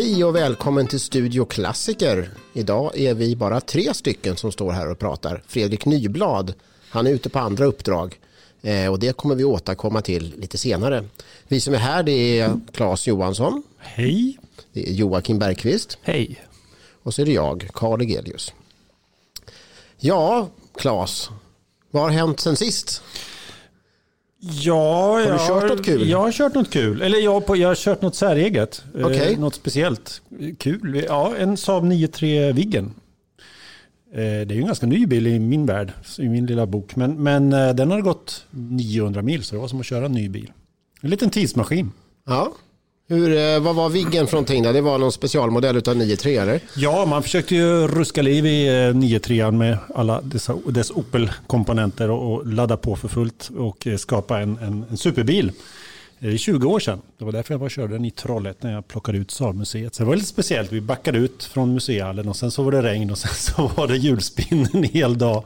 Hej och välkommen till Studio Klassiker. Idag är vi bara tre stycken som står här och pratar. Fredrik Nyblad, han är ute på andra uppdrag eh, och det kommer vi återkomma till lite senare. Vi som är här det är Claes Johansson, Hej. det är Joakim Bergqvist Hej. och så är det jag, Karl Egelius. Ja, Claes, vad har hänt sen sist? Ja, jag, kört något kul? Jag har kört något kul. Eller jag, på, jag har kört något säreget. Eh, Okej. något speciellt. Kul. Ja, en Saab 9-3 Viggen. Eh, det är ju en ganska ny bil i min värld, i min lilla bok. Men, men eh, den har gått 900 mil, så det var som att köra en ny bil. En liten tidsmaskin. Ja, Hur, eh, vad var Viggen för någonting? Där? Det var någon specialmodell utav 93 eller? Ja, man försökte ju ruska liv i eh, 9-3 med alla dessa, dess Opel-komponenter och, och ladda på för fullt och eh, skapa en, en, en superbil. Det är 20 år sedan. Det var därför jag var körde den i Trollhättan när jag plockade ut Saabmuseet. Så det var lite speciellt. Vi backade ut från museihallen och sen så var det regn och sen så var det hjulspinn en hel dag.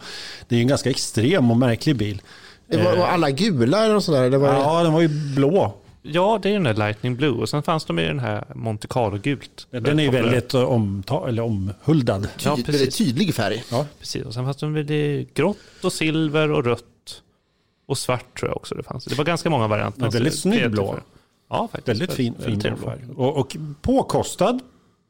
Det är en ganska extrem och märklig bil. Det var, var alla gula eller sådär? Det var, Ja, den var ju blå. Ja, det är den där Lightning Blue. Och sen fanns de i den här Monte Carlo gult. Den är väldigt eh, omta- eller omhuldad. Ja, precis. väldigt tydlig färg. Ja. Precis. Och sen fanns de väl i grått och silver och rött. Och svart tror jag också det fanns. Det var ganska många varianter. Men väldigt Så snygg blå. Ja, faktiskt. Väldigt fin, fin blå färg. Och, och påkostad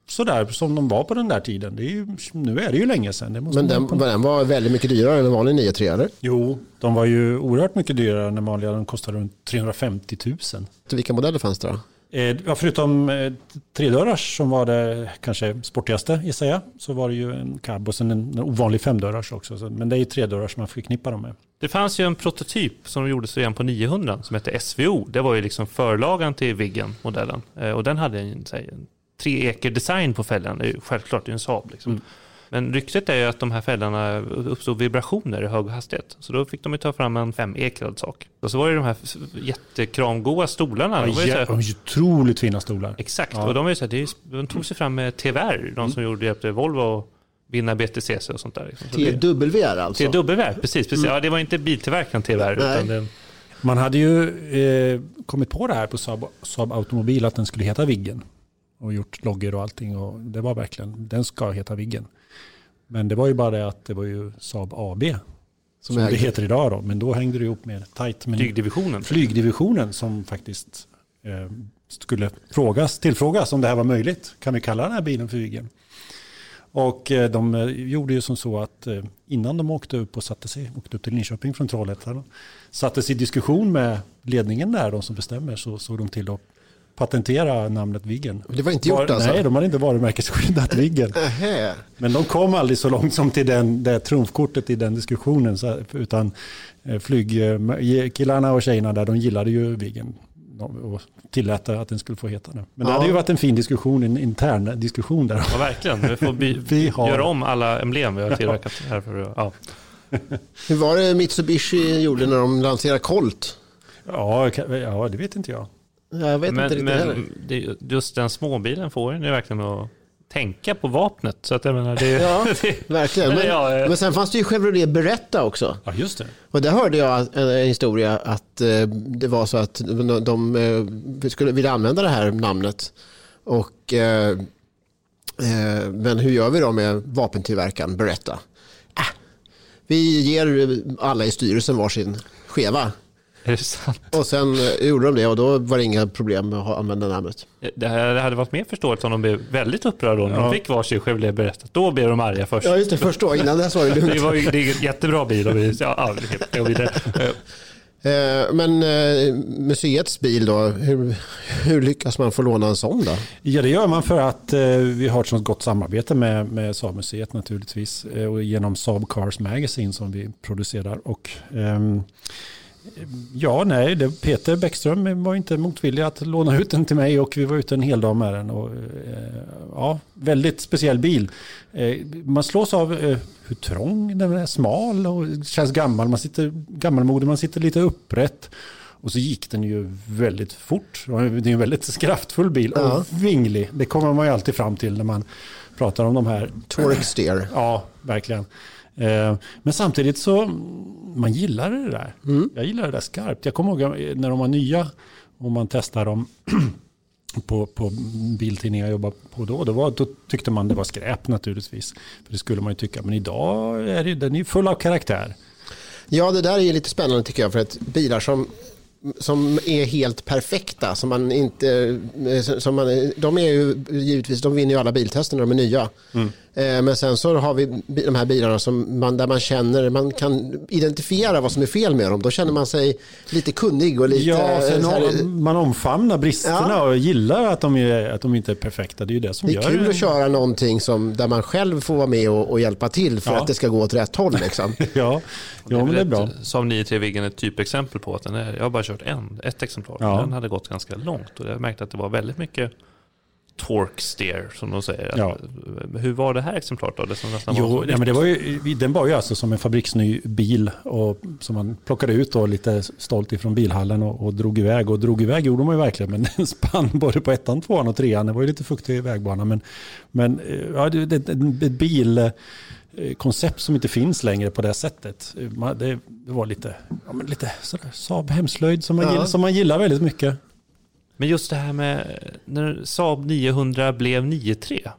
sådär som de var på den där tiden. Det är ju, nu är det ju länge sedan. Det måste Men den, den var väldigt mycket dyrare än en vanlig 93 eller? Jo, de var ju oerhört mycket dyrare än den vanliga. De kostade runt 350 000. Vilka modeller fanns det då? Eh, ja, förutom eh, tredörrars som var det kanske sportigaste gissar jag. Så var det ju en cab och sen en, en ovanlig femdörrars också. Så, men det är ju tredörrars man förknippar dem med. Det fanns ju en prototyp som gjordes redan på 900 som hette SVO. Det var ju liksom förlagan till Viggen-modellen. Eh, Och den hade en, en tre eker design på fälgarna. Det är ju självklart det är en Saab. Liksom. Mm. Men ryktet är ju att de här fälgarna uppstod vibrationer i hög hastighet. Så då fick de ju ta fram en femekrad sak. Och så var det de här jättekramgoa stolarna. De var ju Ja, här, de är ju otroligt fina stolar. exakt, Ja. och de, är ju så här, de tog sig fram med TVR. De som gjorde, hjälpte Volvo att vinna BTCC och sånt där. Liksom. TWR alltså? TWR, precis. precis. Ja, det var inte biltillverkaren TWR. Nej. Utan det, Man hade ju eh, kommit på det här på Saab, Saab Automobil att den skulle heta Viggen. Och gjort loggor och allting. Och det var verkligen, den ska heta Viggen. Men det var ju bara det att det var ju Saab AB. Som, Som det heter idag då. Men då hängde det ihop med tajt med flygdivisionen. flygdivisionen som faktiskt eh, skulle frågas, tillfrågas om det här var möjligt. Kan vi kalla den här bilen för Viggen? Och eh, de eh, gjorde ju som så att eh, innan de åkte upp och satte sig, åkte upp till Linköping från Trollhättan, satte sig i diskussion med ledningen där, de som bestämmer, så såg de till att patentera namnet Viggen. Det var inte gjort Var, alltså? Nej, de hade inte varumärkesskyddat Viggen. Men de kom aldrig så långt som till den, det trumfkortet i den diskussionen. Så, utan eh, flygkillarna och tjejerna där, de gillade ju Viggen. Och tillät att den skulle få heta det. Men det Ja. hade ju varit en fin diskussion, en intern diskussion där. Ja, verkligen. Vi får by- Vi har- göra om alla emblem vi har tillverkat här. För, ja. Hur var det Mitsubishi gjorde när de lanserade Colt? Ja, ja, det vet inte jag. Jag vet inte Men, riktigt heller. det, just den småbilen får en ju verkligen att tänka på vapnet. Så att jag menar, det, Ja, det, verkligen. Men, ja, eh. men sen fanns det ju Chevrolet Beretta också. Ja, just det. Och där hörde jag en, en historia att eh, det var så att de, de eh, skulle vilja använda det här namnet. Och, eh, eh, men hur gör vi då med vapentillverkaren Beretta? Äh, vi ger alla i styrelsen varsin skeva. Är det sant? Och sen eh, gjorde de det och då var det inga problem med att använda namnet. Det, här, det hade varit mer förståeligt om de blev väldigt upprörda då när Ja. de fick varsin Chevrolet berättat. Då blev de arga först. Ja just det, först då. Innan dess var det Det lugnt. var ju det är en jättebra bil. Och vi, ja, går vidare. Eh, Eh, Men eh, museets bil då, hur, hur lyckas man få låna en sån då? Ja, det gör man för att eh, vi har ett sånt gott samarbete med, med Saab-museet naturligtvis. Eh, och genom Saab Cars Magazine som vi producerar. Och, ehm, ja, nej, det, Peter Bäckström var inte motvillig att låna ut den till mig och vi var ute en hel dag med den. Och, eh, ja, väldigt speciell bil. Eh, man slås av eh, hur trång den är, smal och känns gammal. Man sitter gammalmodig, man sitter lite upprätt. Och så gick den ju väldigt fort. Det är en väldigt kraftfull bil och Ja. vinglig. Det kommer man ju alltid fram till när man pratar om de här. Torque steer. Ja, verkligen. Eh, Men samtidigt så, man gillar det där. Jag gillar det där skarpt. Jag kommer ihåg när de var nya och man testar dem på, på biltidningar jag jobbade på då. Då, var, då tyckte man det var skräp naturligtvis. För det skulle man ju tycka. Men idag är det, den är full av karaktär. Ja, det där är lite spännande tycker jag. För att bilar som, som är helt perfekta, som man inte... Som man, de är ju givetvis, de vinner ju alla biltester när de är nya. Mm. Eh, men sen så har vi de här bilarna som man, där man känner, man kan identifiera vad som är fel med dem. Då känner man sig lite kunnig och lite... Ja, sen här, man omfamnar bristerna ja. och gillar att de, är, att de inte är perfekta. Det är ju det som gör det. är kul att köra någonting som, där man själv får vara med och, och hjälpa till för ja. att det ska gå åt rätt håll. Liksom. ja, ja men det är bra. Som 93 Viggen är ett typexempel på att den är, jag har bara kört en, ett exemplar. Ja. Den hade gått ganska långt och jag märkte att det var väldigt mycket torque steer som de säger. Ja. Hur var det här exemplaret då? Det som nästan jo, var ja, men det var ju, den var ju alltså som en fabriksny bil och, som man plockade ut då lite stolt ifrån bilhallen och, och drog iväg. Och drog iväg gjorde man ju verkligen, men den spann både på ettan, tvåan och trean. Det var ju lite fuktig vägbana. Men, men ja, det, det, ett bilkoncept som inte finns längre på det sättet. Det, det var lite, ja, men lite sådär, Saab hemslöjd som man, ja. gillar, som man gillar väldigt mycket. Men just det här med när Saab 900 blev 9.3.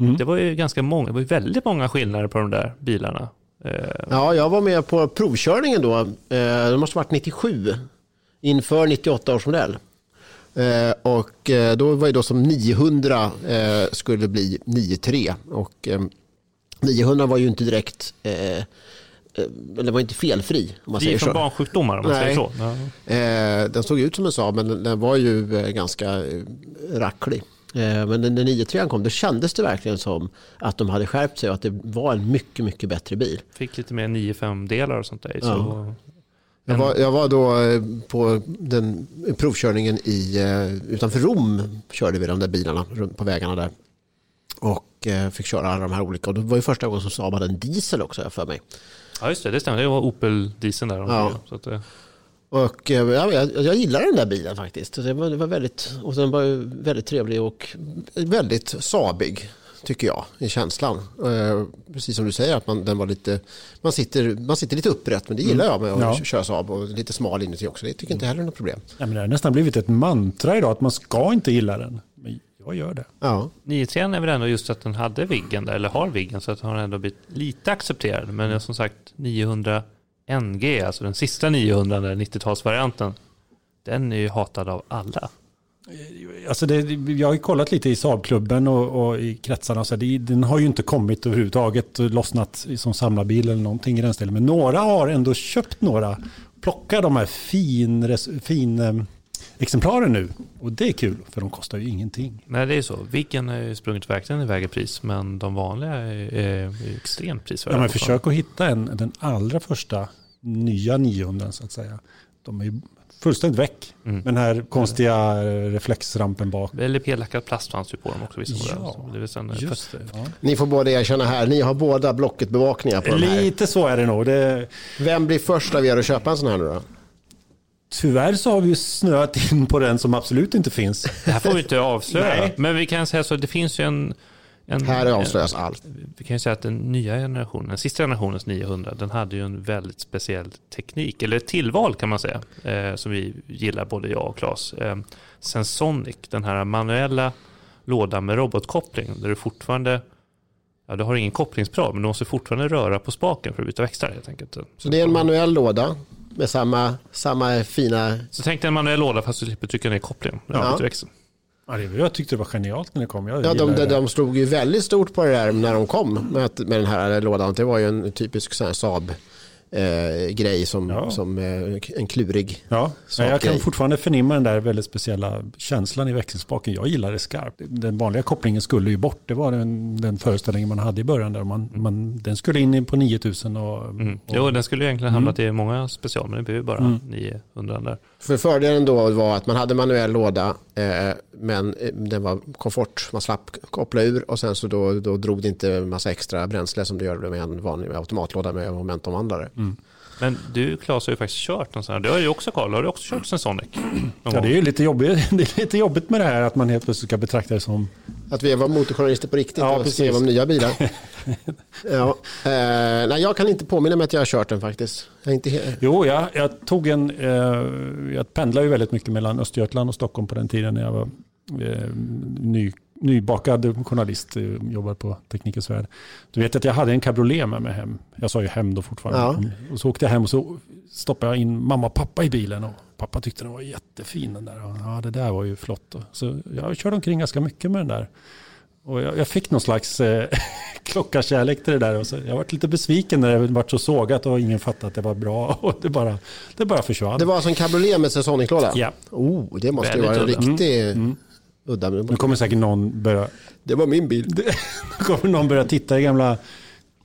Mm. Det var ju ganska många, det var ju väldigt många skillnader på de där bilarna. Eh, ja, jag var med på provkörningen då. Eh, det måste ha varit 97 inför 98 års modell. Eh, och då var det då som 900 skulle bli 9.3 och 900 var ju inte direkt Eh, det var inte felfri. Om man Fri säger från så. barnsjukdomar om man Nej. säger så. Ja. Eh, den såg ut som en Saab men den var ju eh, ganska racklig. Men när 9 kom, då kändes det verkligen som att de hade skärpt sig och att det var en mycket, mycket bättre bil. Fick lite mer 9-5-delar och sånt där. Ja. Så... Jag, var, jag var då på den provkörningen i, utanför Rom, körde vi de där bilarna på vägarna där. Och fick köra alla de här olika. Och det var ju första gången som Saab hade en diesel också, för mig. Ja, just det. Det stämmer. Det var Opel-dieseln där. Ja. Så att, och ja, jag, jag gillar den där bilen faktiskt. Det var, det var väldigt, och den var väldigt trevlig och väldigt sabig tycker jag, i känslan. Eh, precis som du säger, att man, den var lite, man, sitter, man sitter lite upprätt, men det gillar jag med att ja. köra Saab och lite smal inuti också. Det tycker inte heller är något problem. Ja, men det har nästan blivit ett mantra idag att man ska inte gilla den. Jag gör det. Ja. 93 är väl ändå just att den hade viggen där, eller har viggen, så att har den ändå blivit lite accepterad. Men som sagt 900 NG, alltså den sista 900, 90-talsvarianten, den är ju hatad av alla. Alltså det, jag har ju kollat lite i Saabklubben och, och i kretsarna. Så det, den har ju inte kommit överhuvudtaget och lossnat som samlarbil eller någonting i den stilen. Men några har ändå köpt några. Plocka de här fin, fin eh, exemplaren nu. Och det är kul, för de kostar ju ingenting. Nej, det är så. Viggen har ju sprungit verkligen iväg i pris, men de vanliga är, är extremt prisvärda. Ja, men försök att hitta en, den allra första nya 900 så att säga. De är ju fullständigt väck. Mm. Den här konstiga reflexrampen bak. Eller p-lackad plast fanns ju på dem också. Vissa ja, det sen, just det. Ja. Ni får båda erkänna här, ni har båda Blocket-bevakningar på Lite de här. Lite så är det nog. Det... Vem blir först av er att köpa en sån här nu då? Tyvärr så har vi snöat in på den som absolut inte finns. Det här får vi inte avslöja. Men vi kan säga så, det finns ju en... en här avslöjas allt. Vi kan ju säga att den nya generationen, den sista generationens 900, den hade ju en väldigt speciell teknik, eller tillval kan man säga, eh, som vi gillar både jag och Claes. Eh, Sensonic, den här manuella lådan med robotkoppling, där du fortfarande Ja, du har ingen kopplingsprov, men du måste fortfarande röra på spaken för att byta växlar helt enkelt. Så det är en manuell låda med samma, samma fina... Så tänk dig en manuell låda fast du slipper trycka ner kopplingen. Ja. Ja, jag tyckte det var genialt när det kom. Jag ja, de, de, de slog ju väldigt stort på det där när de kom med, med den här lådan. Det var ju en typisk sån här Saab eh, grej som, ja. som eh, en klurig Ja, jag kan fortfarande förnimma den där väldigt speciella känslan i växelspaken. Jag gillar det skarpt. Den vanliga kopplingen skulle ju bort. Det var den, den föreställningen man hade i början. Där man, man, den skulle in på 9000. Och, mm. och, jo, den skulle egentligen hamnat mm. i många special, men det blev ju bara mm. 900 där. För fördelen då var att man hade manuell låda, Eh, men eh, den var komfort. Man slapp koppla ur och sen så då, då drog det inte massa extra bränsle som det gör med en vanlig automatlåda med momentomvandlare. Mm. Men du Claes har ju faktiskt kört en sån här. Du har ju också Karl, har du också kört en Sonic? Ja, det är ju lite jobbigt, det är lite jobbigt med det här att man helt plötsligt ska betrakta det som... Att vi var motorjournalister på riktigt ja, och skrev om nya bilar. ja. eh, nej, jag kan inte påminna mig att jag har kört den faktiskt. Jag inte... Jo, jag, jag tog en... Eh, jag pendlade ju väldigt mycket mellan Östergötland och Stockholm på den tiden när jag var eh, ny, nybakad journalist, eh, jobbar på Teknikens Värld. Du vet att jag hade en cabriolet med mig hem. Jag sa ju hem då fortfarande. Och så åkte jag hem och så stoppade jag in mamma och pappa i bilen. Och pappa tyckte den var jättefin den där. Ja, det där var ju flott. Så jag körde omkring ganska mycket med den där. Och jag, jag fick någon slags eh, klockarkärlek till det där. Och så, jag var lite besviken när det var så sågat och ingen fattade att det var bra. Och det bara, det bara försvann. Det var alltså en cabriolet med Sensonic-låda? Ja. Oh, det måste ju vara en riktig Mm. Udda. Nu kommer säkert någon börja, Det var min bil. nu kommer någon börja titta i gamla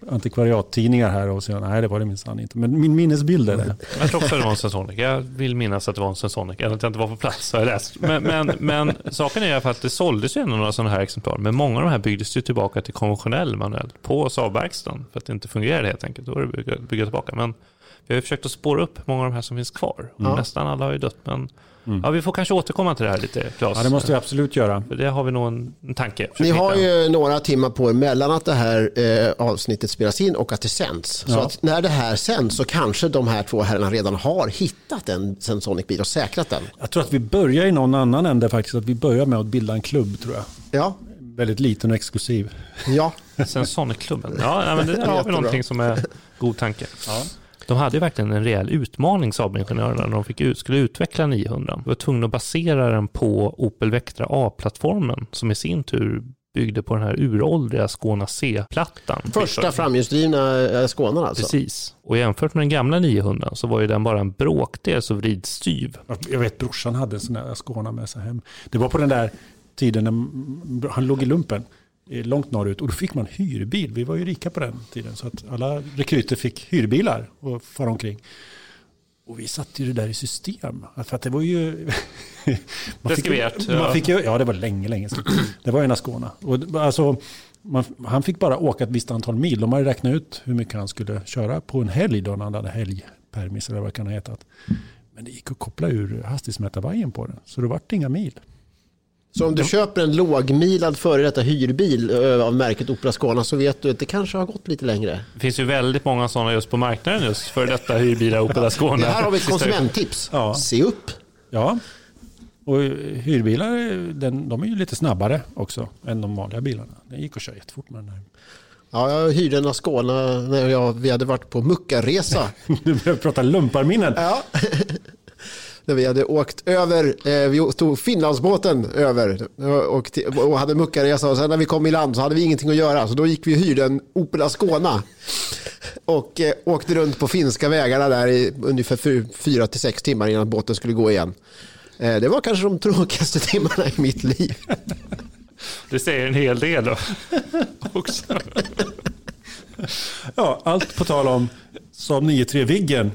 antikvariattidningar här och säga nej det var det minsann inte. Men min minnesbild är det. Jag tror också det var en Sensonic. Jag vill minnas att det var en Sensonic. Eller att jag inte var på plats har jag läst. Men, men, men saken är i alla fall att det såldes ju ändå några sådana här exemplar. Men många av de här byggdes ju tillbaka till konventionell manuell på Saab-verkstaden. För att det inte fungerade helt enkelt. Då var det bygga, bygga tillbaka. Men vi har ju försökt att spåra upp många av de här som finns kvar. Ja. Nästan alla har ju dött. Men Mm. ja, vi får kanske återkomma till det här lite, Claes. Ja det måste vi absolut göra. För det har vi nog en, en tanke. Ni har ju några timmar på er mellan att det här eh, avsnittet spelas in och att det sänds. Så Ja. att när det här sänds så kanske de här två herrarna redan har hittat en Sensonic-bil och säkrat den. Jag tror att vi börjar i någon annan ände faktiskt. Att vi börjar med att bilda en klubb tror jag. Ja, Väldigt liten och exklusiv. ja. Sensonic-klubben. Ja, men det har vi någonting som är god tanke. De hade ju verkligen en rejäl utmaning, Saab-ingenjörerna, när de fick ut, skulle utveckla 900. De var tvungna att basera den på Opel Vectra A-plattformen, som i sin tur byggde på den här uråldriga Skåna C-plattan. Första framhjulsdrivna eh, Skånan alltså. Precis. Och jämfört med den gamla 900 så var ju den bara en bråkdel så vridstyv. Jag vet brorsan hade en sån där Skåna med sig hem. Det var på den där tiden när han låg i lumpen. Långt norrut och då fick man hyrbil. Vi var ju rika på den tiden. Så att alla rekryter fick hyrbilar och fara omkring. Och vi satte ju det där i system. För att det var ju... man fick, Preskriberat, man fick ju, ja, det var länge, länge sedan. Det var ju Skåna. Och alltså, man, han fick bara åka ett visst antal mil. De hade räknat ut hur mycket han skulle köra på en helg då när han hade helgpermis eller vad det kan ha hetat. Men det gick att koppla ur hastighetsmätarvajern på den. Så det vart inga mil. Så om du köper en lågmilad före detta hyrbil av märket Opera Skåna så vet du att det kanske har gått lite längre. Det finns ju väldigt många sådana just på marknaden just för detta hyrbilar Opel Skåne. Det här har vi ett konsumenttips. Ja. Se upp. Ja, och hyrbilar den, de är ju lite snabbare också än de vanliga bilarna. Det gick att köra jättefort med den här. Ja, jag hyrde en Skåna när jag, vi hade varit på muckarresa. Nu börjar prata lumparminnen. Ja. När vi hade åkt över, eh, vi tog Finlandsbåten över och, och hade muckarresa och sen när vi kom i land så hade vi ingenting att göra så då gick vi och hyrde en Opel Skåna och eh, åkte runt på finska vägarna där i ungefär fy- fyra till sex timmar innan båten skulle gå igen. Eh, det var kanske de tråkigaste timmarna i mitt liv. Det säger en hel del då. också. Ja, allt på tal om Saab 9-3 Viggen.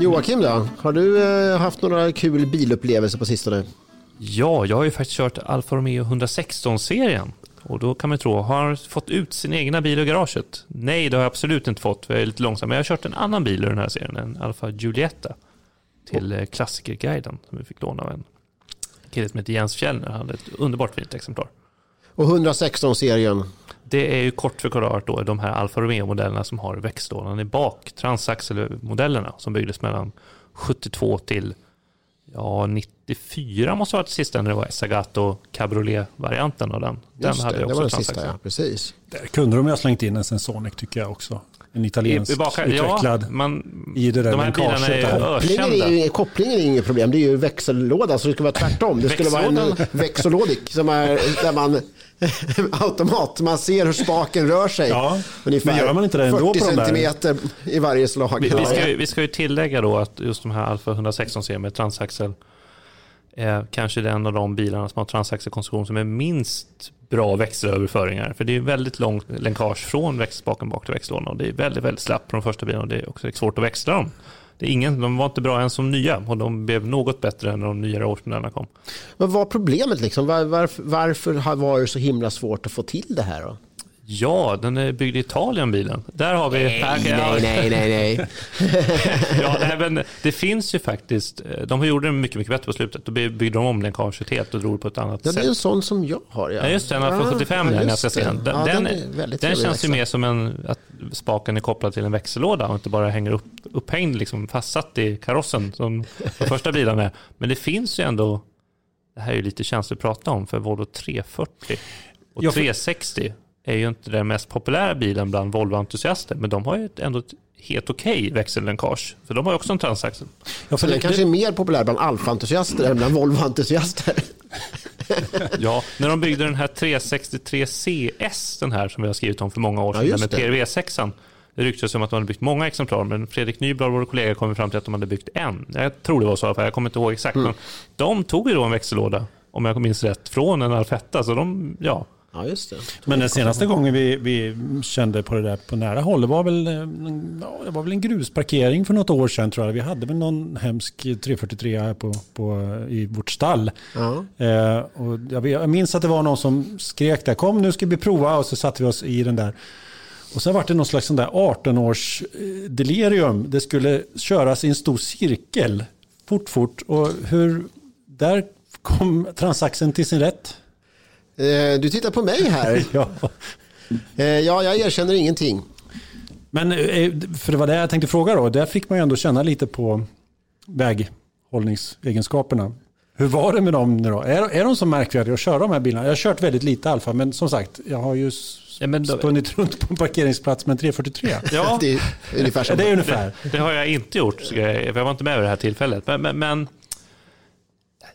Joakim då, har du eh, haft några kul bilupplevelser på sistone? Ja, jag har ju faktiskt kört Alfa Romeo 116-serien. Och då kan man tro, har han fått ut sin egna bil ur garaget? Nej, det har jag absolut inte fått, för jag är lite långsam. Men jag har kört en annan bil ur den här serien, en Alfa Giulietta. Till eh, Klassikerguiden, som vi fick låna av en kille som heter Jens Fjellner. Han hade ett underbart fint exemplar. Och 116-serien, Det är ju kort förklarat då de här Alfa Romeo-modellerna som har växellådan i bak. Transaxelmodellerna som byggdes mellan 72 till ja, 94 måste ha varit det sista när det var Sagato Cabriolet-varianten av den. Den Just hade det, ju det också var den sista ja, precis. Där kunde de ju ha slängt in en Sensonic tycker jag också. En italiensk I, i baka, utvecklad ja, man, i det där de här bilarna är. Kopplingen är, ju, kopplingen är inget problem, det är ju växellåda så det ska vara tvärtom. Det skulle vara en Växellådan? växellådik som är där man automat, man ser hur spaken rör sig. Ja, Ungefär men gör man inte det ändå 40 på de där? centimeter i varje slag. Vi, vi, ska, ju- vi ska ju tillägga då att just de här Alfa 116-serien med transaxel är kanske det en av de bilarna som har transaxelkonstruktion som är minst bra växelöverföringar. För det är väldigt långt länkage från växelspaken bak till växellådan och det är väldigt, väldigt slappt på de första bilarna och det är också svårt att växla dem. Det är ingen, de var inte bra ens som nya och de blev något bättre när de nyare årsmodellerna kom. Men vad var problemet liksom? Var, varför, varför har- var det så himla svårt att få till det här då? Ja, den är byggd i Italien bilen. Där har vi... Nej, nej, nej, nej, nej. ja, nej, men det finns ju faktiskt, eh, de gjorde den mycket, mycket bättre på slutet. Då byggde de om längkaget helt och drog på ett annat Ja, det sätt. är en sån som jag har. Ja, Ja, just den från 75 ja, den jag. Den, Ja, den, är väldigt den trevlig känns ju växel. mer som en, att spaken är kopplad till en växellåda och inte bara hänger upp, upphängd, liksom fastsatt i karossen som de första bilarna är. Men det finns ju ändå, det här är ju lite känsligt att prata om, för Volvo 340 och Ja, för- 360 är ju inte den mest populära bilen bland Volvo-entusiaster, men de har ju ett- ändå ett helt okej växellänkage, för de har ju också en transaxel. Ja, Så för den det, kanske är mer populär bland alfa-entusiaster än bland Volvo-entusiaster. Ja, när de byggde den här 363 CS, den här som vi har skrivit om för många år Ja, sedan, just med det. PRV6an. Det ryktades om att de hade byggt många exemplar, men Fredrik Nyblad, vår kollega, kom fram till att de hade byggt en. Jag tror det var så fall, jag kommer inte ihåg exakt. Mm. Men de tog ju då en växellåda, om jag minns rätt, från en Alfetta. Så de, ja, Ja, just det. men den senaste gången vi, vi kände på det där på nära håll, det var, väl, eh, ja, det var väl en grusparkering för något år sedan tror jag. Vi hade väl någon hemsk 343 här på, på, i vårt stall. Ja. Eh, och jag, jag minns att det var någon som skrek där, kom nu ska vi prova och så satte vi oss i den där. Och sen var det någon slags sån där 18-års eh, delirium. Det skulle köras i en stor cirkel, fort, fort. Och hur, där kom transaxeln till sin rätt. Eh, Du tittar på mig här. Ja. Eh, Ja, jag erkänner ingenting. Men eh, för det var det jag tänkte fråga då. Där fick man ju ändå känna lite på väghållningsegenskaperna. Hur var det med dem nu då? Är, är de så märkvärdiga att köra de här bilarna? Jag har kört väldigt lite Alfa, men som sagt, jag har ju Ja, men då- spunnit runt på en parkeringsplats med en 343. ja Det är ungefär som... det är ungefär. det har jag inte gjort, jag, för jag var inte med vid det här tillfället. Men, men, men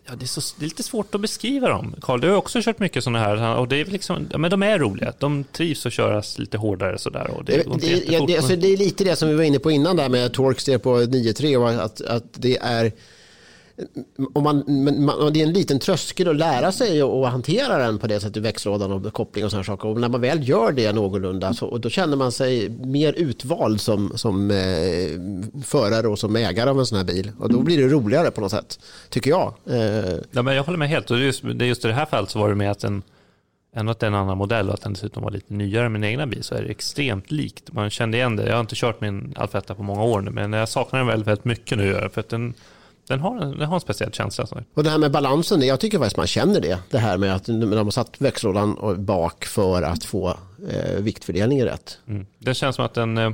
ja, det, är så, det är lite svårt att beskriva dem. Karl, du har också kört mycket sådana här, och det är liksom, men de är roliga. De trivs att köras lite hårdare sådär. Och det, Det, det, ja, det, alltså, det är lite det som vi var inne på innan där med Torx på 9.3 och att, att det är om man, men man, det är en liten tröskel att lära sig att hantera den på det sättet, växellådan och koppling och sådana saker. Och när man väl gör det någorlunda så och då känner man sig mer utvald som, som eh, förare och som ägare av en sån här bil. Och då blir det roligare på något sätt, tycker jag. Eh, Ja, men jag håller med helt. Och just, det just i det här fallet så var det med att den, ändå att det är en annan modell och att den dessutom var lite nyare än min egna bil så är det extremt likt. Man kände igen det. Jag har inte kört min Alfetta på många år nu, men jag saknar den väldigt, väldigt mycket nu. För att den, den, har en, den har en speciell känsla. Så. Och det här med balansen, jag tycker faktiskt man känner det. Det här med att när man satt växellådan bak för att få eh, viktfördelningen rätt. Mm. Det känns som att den, eh,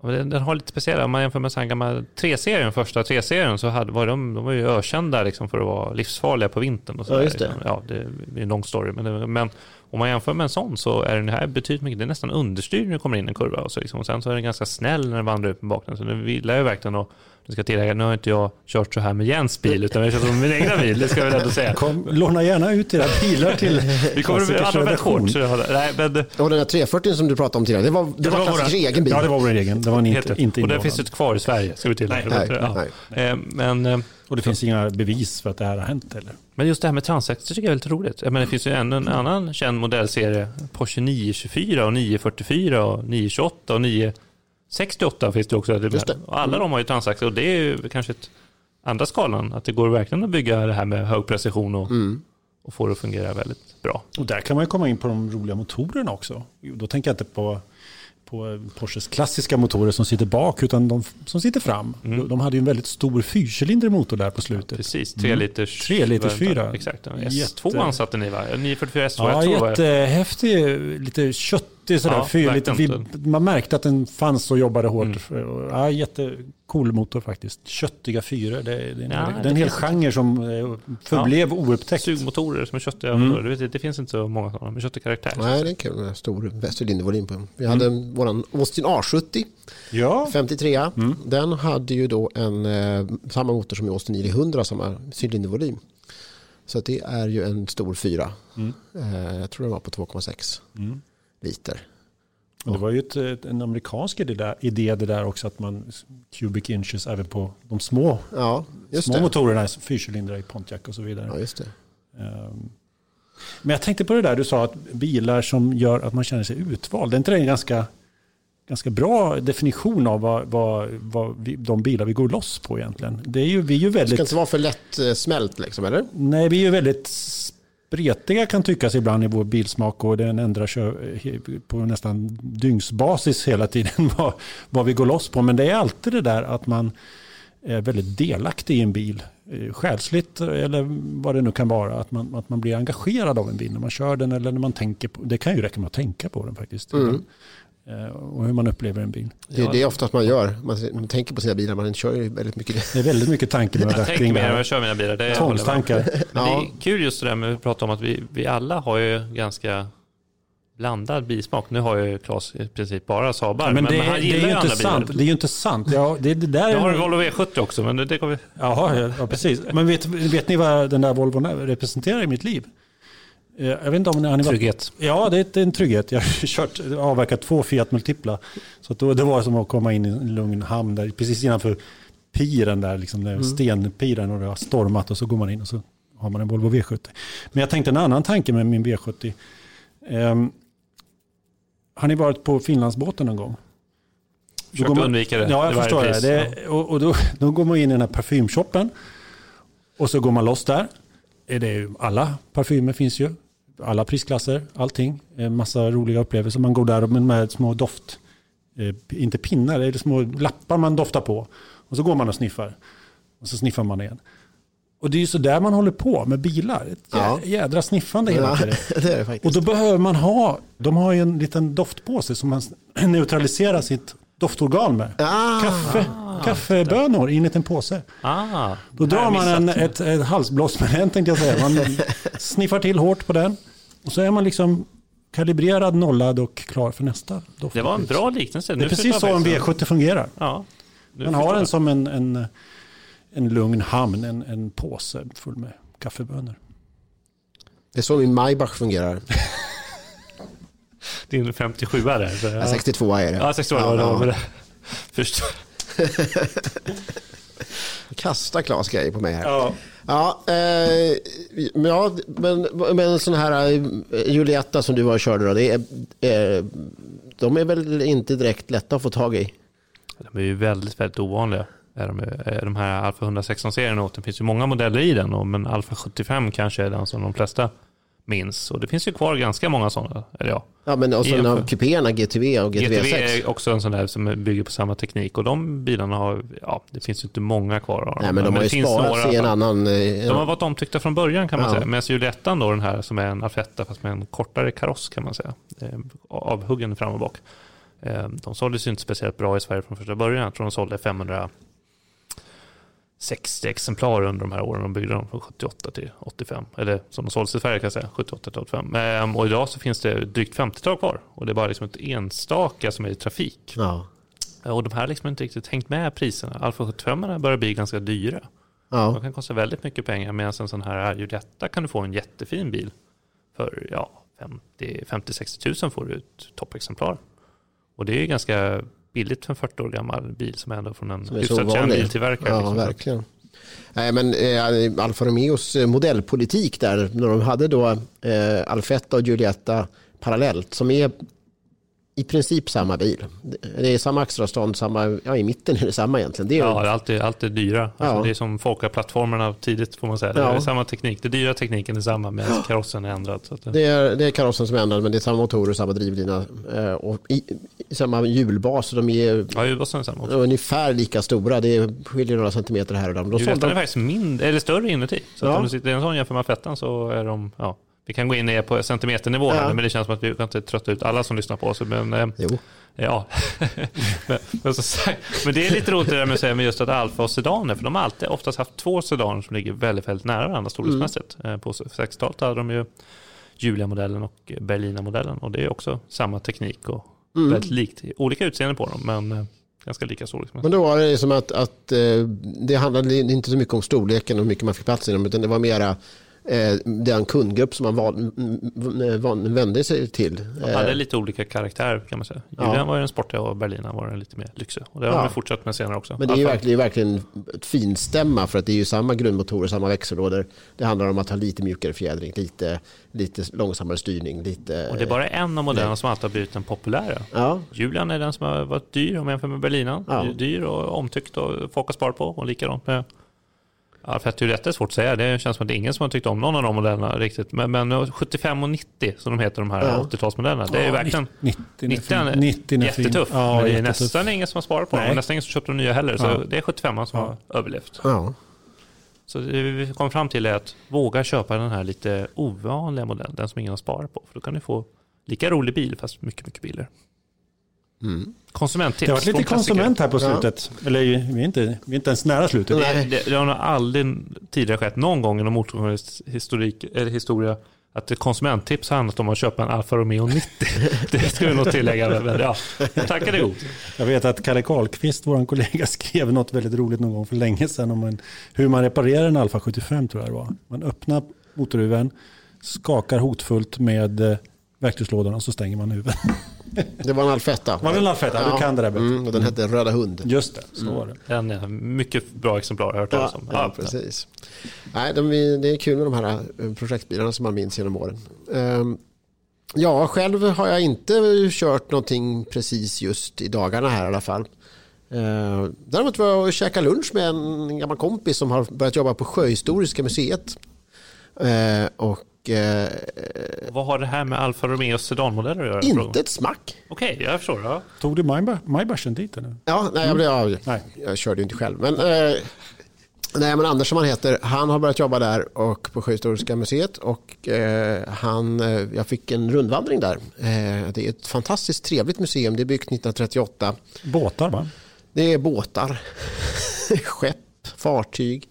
den, den har lite speciella, om man jämför med den gamla 3-serien, första 3-serien, så hade, var de, de var ju ökända liksom för att vara livsfarliga på vintern. Och så Ja, just det. liksom. Ja, det är en lång story. Men, men om man jämför med en sån så är den här betydligt mycket, det är nästan understyrd när det kommer in en kurva. Och, så liksom. och sen så är den ganska snäll när den vandrar ut med bakdelen. Så nu vill ju verkligen att, nu ska jag tillägga, nu har inte jag kört så här med Jens bil, utan jag har kört med min egna bil, det ska jag väl ändå säga. Kom, låna gärna ut era bilar till Vi kommer att använda väldigt jag Nej, men, Och den här 340 som du pratade om tidigare, det var, det var Klassikers våra- egen bil. Ja, det var vår egen. Det var en inte, inte och den finns inte kvar i Sverige, ska vi tillägga. Nej, Ja. nej. Eh, Men, eh, Och det finns inga bevis för att det här har hänt heller. men just det här med transaxlar tycker jag är väldigt roligt. Jag menar, det finns ju en, en annan känd modellserie, Porsche 924 och 944 och 928 och 968 finns det också. Just det. Och alla de har ju transaxlar och det är ju kanske ett andra skalan, att det går verkligen att bygga det här med hög precision och, Mm. och få det att fungera väldigt bra. Och där kan man ju komma in på de roliga motorerna också. Då tänker jag inte på, på Porsches klassiska motorer som sitter bak, utan de som sitter fram. Mm. De hade ju en väldigt stor fyrcylindrig motor där på slutet. Precis, 3 Mm. liters. Tre liters fyra. Exakt, Jätte- S2 satte ni va? 944 S2, Ja, jättehäftig, lite köttig sådär. Ja, fyr, lite, verkligen. vi, man märkte att den fanns och jobbade hårt. Mm. För- Ja, jättecool motor faktiskt. Köttiga fyror, det, det, är en- Ja, det en hel genre som eh, förblev oupptäckt. sugmotorer som är köttiga. Mm. motorer. Det, vet- det finns inte så många sådana med köttig karaktär. Nej, det är kul med stor cylindervolym på den. Vi hade Mm. en, våran Austin A70, Ja, 53 Mm. Den hade ju då en, eh, samma motor som i Austin 900, samma cylindervolym. Så det är ju en stor fyra. Mm. Eh, jag tror den var på 2,6 Mm. Liter. Och det var ju ett, ett, en amerikansk idé där, idé det där också att man cubic inches även på de små, Ja, små det. motorerna, fyrcylindrar i Pontiac och så vidare. Ja, just det. Ehm, Men jag tänkte på det där du sa att bilar som gör att man känner sig utvald. Det är inte det en ganska, ganska bra definition av vad, vad, vad vi, de bilar vi går loss på egentligen? Det är ju, vi är ju Det ska väldigt, inte vara för lätt smält liksom, eller? nej, vi är ju väldigt spretiga kan tyckas ibland i vår bilsmak och den ändrar sig på nästan dygnsbasis hela tiden vad, vad vi går loss på. Men det är alltid det där att man är väldigt delaktig i en bil. Eh, själsligt eh, eller vad det nu kan vara. Att man, att man blir engagerad av en bil när man kör den eller när man tänker på Det kan ju räcka med att tänka på den faktiskt. Mm. Eh, och hur man upplever en bil. Det är det oftast man gör. Man, tänker på sina bilar, man kör ju väldigt mycket. Det är väldigt mycket tankemöda Jag tänker mer när jag kör mina bilar. Det Tvångstankar. Men det är kul just det där med att prata om att vi, vi alla har ju ganska blandad bilsmak. Nu har ju Claes i princip bara Saabar. Ja, men, men, han gillar det är ju inte sant. Det är ju inte sant. Ja, det, det där jag har en Volvo V70 också, men det kommer vi... Jaha, ja, precis. Men vet, vet ni vad den där Volvon representerar i mitt liv? Eh, jag vet inte om har Trygghet. Ja, det är en trygghet. Jag har kört, avverkat två Fiat Multipla. Så då, det var som att komma in i en lugn hamn där, precis innanför piren där, liksom där mm. stenpiren och det har stormat och så går man in och så har man en Volvo V70. Men jag tänkte en annan tanke med min V70. Um, ehm, har ni varit på Finlandsbåten någon gång? Försökt man, undvika det. Ja, jag det förstår det. det och, och då, då, går man in i den här parfymshoppen. Och så går man loss där. Är det alla parfymer finns ju alla prisklasser, allting. En massa roliga upplevelser. Man går där med, med små doft, eh, inte pinnar, det är små lappar man doftar på. Och så går man och sniffar. Och så sniffar man igen. Och det är ju så där man håller på med bilar. Ett ja. jädra sniffande hela tiden. Ja, det är det faktiskt. Och då behöver man ha, de har ju en liten doftpåse som man neutraliserar sitt doftorgan med. Ah, Kaffe, ah, kaffebönor i en liten påse. Ah, Då drar man en, ett, ett halsblås med den tänkte jag säga. Man sniffar till hårt på den. Och så är man liksom kalibrerad, nollad och klar för nästa doft. Det var en bra liknelse. Det är precis så en V70 fungerar. Ja, man har den som en, en, en lugn hamn, en, en påse full med kaffebönor. Det är så min Maybach fungerar. Din 57 är det? Ja. 62 är det. Ja, 62 ja, ja. det. Först. Kasta Klas grejer på mig här. Ja. Ja, eh, ja men, men sån här eh, Julietta som du var och körde då, det är, eh, de är väl inte direkt lätta att få tag i? De är ju väldigt, väldigt ovanliga. De, de här Alfa 116-serien, det finns ju många modeller i den, men Alfa 75 kanske är den som de flesta minns. Och det finns ju kvar ganska många sådana. Eller ja. ja, men och sen av kupéerna GTV och GTV 6. GTV är också en sån där som bygger på samma teknik. Och de bilarna har, ja, det finns ju inte många kvar av dem. Nej, men de men har ju sparats i en annan... Eh, de har varit omtyckta från början kan man ja. säga. Medan Juliettan då, den här som är en Alfetta fast med en kortare kaross kan man säga. Eh, avhuggen fram och bak. Eh, de såldes ju inte speciellt bra i Sverige från första början. Jag tror de sålde 500 60 exemplar under de här åren. De byggde dem från 78 till 85. Eller som de såldes i Sverige kan jag säga, 78 till 85. Ehm, och idag så finns det drygt 50-tal kvar. Och det är bara liksom ett enstaka som är i trafik. Ja. Och de här har liksom inte riktigt hängt med priserna. Alfa 75 börjar bli ganska dyra. Ja. De kan kosta väldigt mycket pengar. Medan en sån här Judetta kan du få en jättefin bil. För ja, 50-60 000 får du ett toppexemplar. Och det är ganska billigt för en 40 år gammal bil som är ändå från en hyfsat känd biltillverkare. Ja, liksom. verkligen. Nej, men eh, Alfa Romeos eh, modellpolitik där, när de hade då eh, Alfetta och Giulietta parallellt, som är i princip samma bil. Det är samma axelavstånd, samma, ja i mitten är det samma egentligen. Det är, ja, det är alltid, alltid dyra. Alltså, ja. Det är som Folka-plattformarna tidigt får man säga. Det ja. är samma teknik. Det dyra tekniken är samma medan karossen är ändrad. Så det... Det, är, det är karossen som är ändrad men det är samma motorer och samma drivlina. Eh, och i, samma hjulbas. De är, ja, hjulbasen är samma också. ungefär lika stora. Det skiljer några centimeter här och där. De de... är faktiskt mindre, eller större inuti. Så ja. om du sitter i en sån jämför med fettan så är de ja, vi kan gå in ner på centimeternivå ja. men det känns som att vi kan inte trötta ut alla som lyssnar på oss. Men, eh, jo. Ja. men, men, så, men, det är lite roligt det där med att säga med just att Alfa och sedaner, för de har alltid oftast haft två sedaner som ligger väldigt, väldigt nära varandra storleksmässigt. Mm. På 60-talet hade de ju Julia-modellen och Berlina-modellen och det är också samma teknik och mm. väldigt likt. Olika utseende på dem men eh, ganska lika storleksmässigt. Men då var det som att, att det handlade inte så mycket om storleken och hur mycket man fick plats i dem utan det var mera eh, den kundgrupp som man val, vände sig till. De hade eh, lite olika karaktär kan man säga. Julian ja. var ju den sportiga och Berlina var den lite mer lyxiga. Och det har ja. de fortsatt med senare också. Men det är ju verkligen, verkligen ett finstämma för att det är ju samma grundmotorer, samma växellådor. Det handlar om att ha lite mjukare fjädring, lite, lite långsammare styrning. Lite, och det är bara en av modellerna som alltid har blivit den populära. Ja. Julian är den som har varit dyr om man jämför med Berlina. Ja. Dyr och omtyckt och folk har sparat på och likadant med Ja, för att det är rätt svårt att säga. Det känns som att det är ingen som har tyckt om någon av de modellerna riktigt. Men, men 75 och 90 som de heter, de här Ja. 80-talsmodellerna. Det är Ja, verkligen 90, 90 är 90 är jättetuff. fin. Ja, men det är jättetuff. nästan ingen som har sparat på dem. Nej. Och nästan ingen som köpt de nya heller. Så Ja. det är 75 som Ja. har överlevt. Ja. Så det vi kom fram till är att våga köpa den här lite ovanliga modellen. Den som ingen har sparat på. För då kan du få lika rolig bil fast mycket, mycket billigare. Mm. Konsumenttips. Det har varit lite konsument här på Ja. slutet. Eller vi är, inte, vi är inte ens nära slutet. Nej. Det, det har nog aldrig tidigare skett någon gång inom motorjournalist historik, eller historia att ett konsumenttips har handlat om att köpa en Alfa Romeo 90. Det ska vi nog tillägga. Men ja, tackar det god. Jag vet att Kalle Karlqvist, vår kollega, skrev något väldigt roligt någon gång för länge sedan om en, hur man reparerar en Alfa 75 tror jag det var. Man öppnar motorhuven, skakar hotfullt med eh, verktygslådan och så stänger man huven. Det var en alfetta. Var det en Alfetta? Du kan det där bättre. Mm, och den hette Röda Hund. Just det, så var det. En eh, mycket bra exemplar har jag hört Ja, talas om. ja, precis. Nej, de, det är kul med de här eh, projektbilarna som man minns genom åren. Ehm, Ja, själv har jag inte kört någonting precis just i dagarna här i alla fall. Eh, Däremot var jag och käkade lunch med en gammal kompis som har börjat jobba på Sjöhistoriska museet. Eh, Och eh, Vad har det här med Alfa Romeo sedanmodeller att göra? inte ett smack. Okej, jag förstår. Ja. Tog du Maybach- Maybachen dit eller? Ja, nej, jag, jag, Nej. jag körde ju inte själv. Men, eh, nej, men Anders som han heter, han har börjat jobba där och på Sjöhistoriska museet. Och, eh, han, eh, jag fick en rundvandring där. Eh, det är ett fantastiskt trevligt museum. Det är byggt 1938. Båtar va? Det är båtar, skepp, fartyg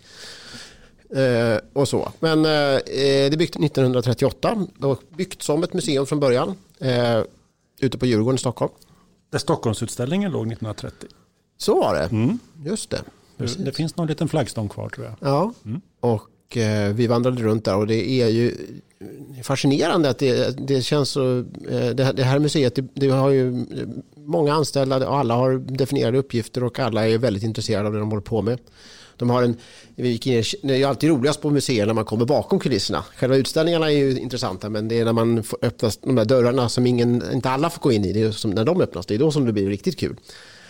eh, och så. Men eh, det är byggt 1938 och byggt som ett museum från början. Eh, ute på Djurgården i Stockholm. Där Stockholmsutställningen låg 1930. Så var det. Just det. Det, det finns någon liten flaggstång kvar tror jag. Ja, och eh, vi vandrade runt där och det är ju fascinerande att det, det känns så, eh, det, här- det här museet, det, det har ju många anställda och alla har definierade uppgifter och alla är väldigt intresserade av det de håller på med. De har en, vi gick in, det är ju alltid roligast på museer när man kommer bakom kulisserna. Själva utställningarna är ju intressanta men det är när man får öppna de där dörrarna som ingen, inte alla får gå in i, det är som när de öppnas, det är då som det blir riktigt kul.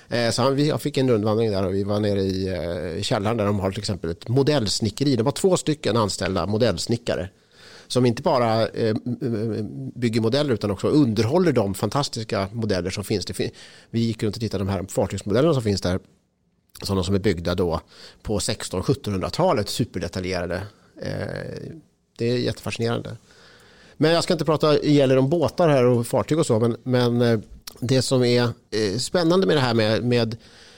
Eh, så han, vi- jag fick en rundvandring där och vi var nere i eh, källaren där de har till exempel ett modellsnickeri. De har två stycken anställda modellsnickare som inte bara eh, bygger modeller utan också underhåller de fantastiska modeller som finns. Vi gick runt och tittade på de här fartygsmodellerna som finns där. Sådana som är byggda då på 1600-1700-talet, superdetaljerade. Eh, Det är jättefascinerande. Men jag ska inte prata gäller om båtar här och fartyg och så, men, men eh, det som är eh, spännande med det här med, med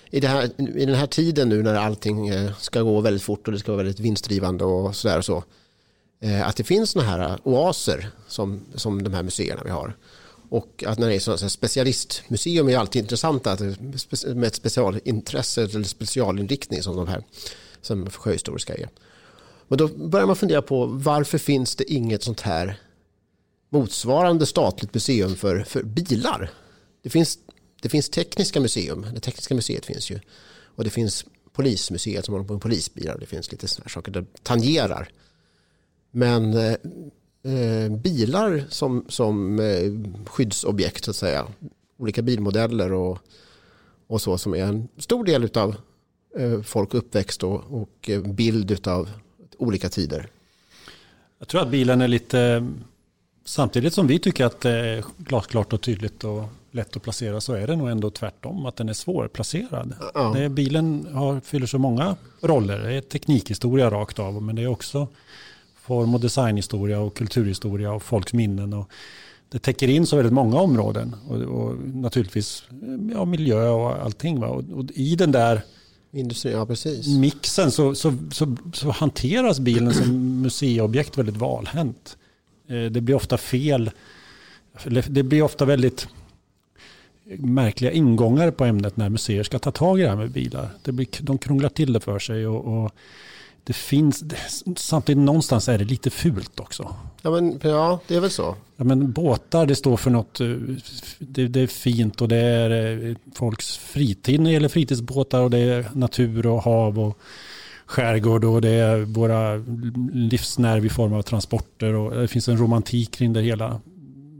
i, det här, i den här tiden nu när allting eh, ska gå väldigt fort och det ska vara väldigt vinstdrivande och sådär och så. Att det finns sådana här oaser som, som de här museerna vi har. Och att när det är sådana här specialistmuseum är alltid intressant med ett specialintresse eller specialinriktning som de här som sjöhistoriska är. Men då börjar man fundera på varför finns det inget sånt här motsvarande statligt museum för, för bilar. Det finns, det finns tekniska museum, det tekniska museet finns ju. Och det finns polismuseet som håller på med polisbilar. Det finns lite sådana saker där tangerar. Men eh, bilar som, som eh, skyddsobjekt så att säga. Olika bilmodeller och, och så som är en stor del av eh, folk uppväxt och, och eh, bild av olika tider. Jag tror att bilen är lite, samtidigt som vi tycker att det är glasklart och tydligt och lätt att placera så är det nog ändå tvärtom, att den är svårplacerad. Ja. Det bilen har, fyller så många roller. Det är teknikhistoria rakt av, men det är också form och designhistoria och kulturhistoria och folks minnen. Och det täcker in så väldigt många områden och, och naturligtvis ja, miljö och allting. Va? Och, och i den där Industri, ja precis. mixen så, så, så, så hanteras bilen som museiobjekt väldigt valhänt. Eh, Det blir ofta fel. Det blir ofta väldigt märkliga ingångar på ämnet när museer ska ta tag i det här med bilar. Det blir, de krånglar till det för sig och, och det finns, samtidigt någonstans är det lite fult också. Ja, men, ja, det är väl så. Ja, men båtar, det står för något, eh, det, det är fint och det är eh, folks fritid när det gäller fritidsbåtar och det är natur och hav och skärgård och det är våra livsnerv i form av transporter och det finns en romantik kring det hela.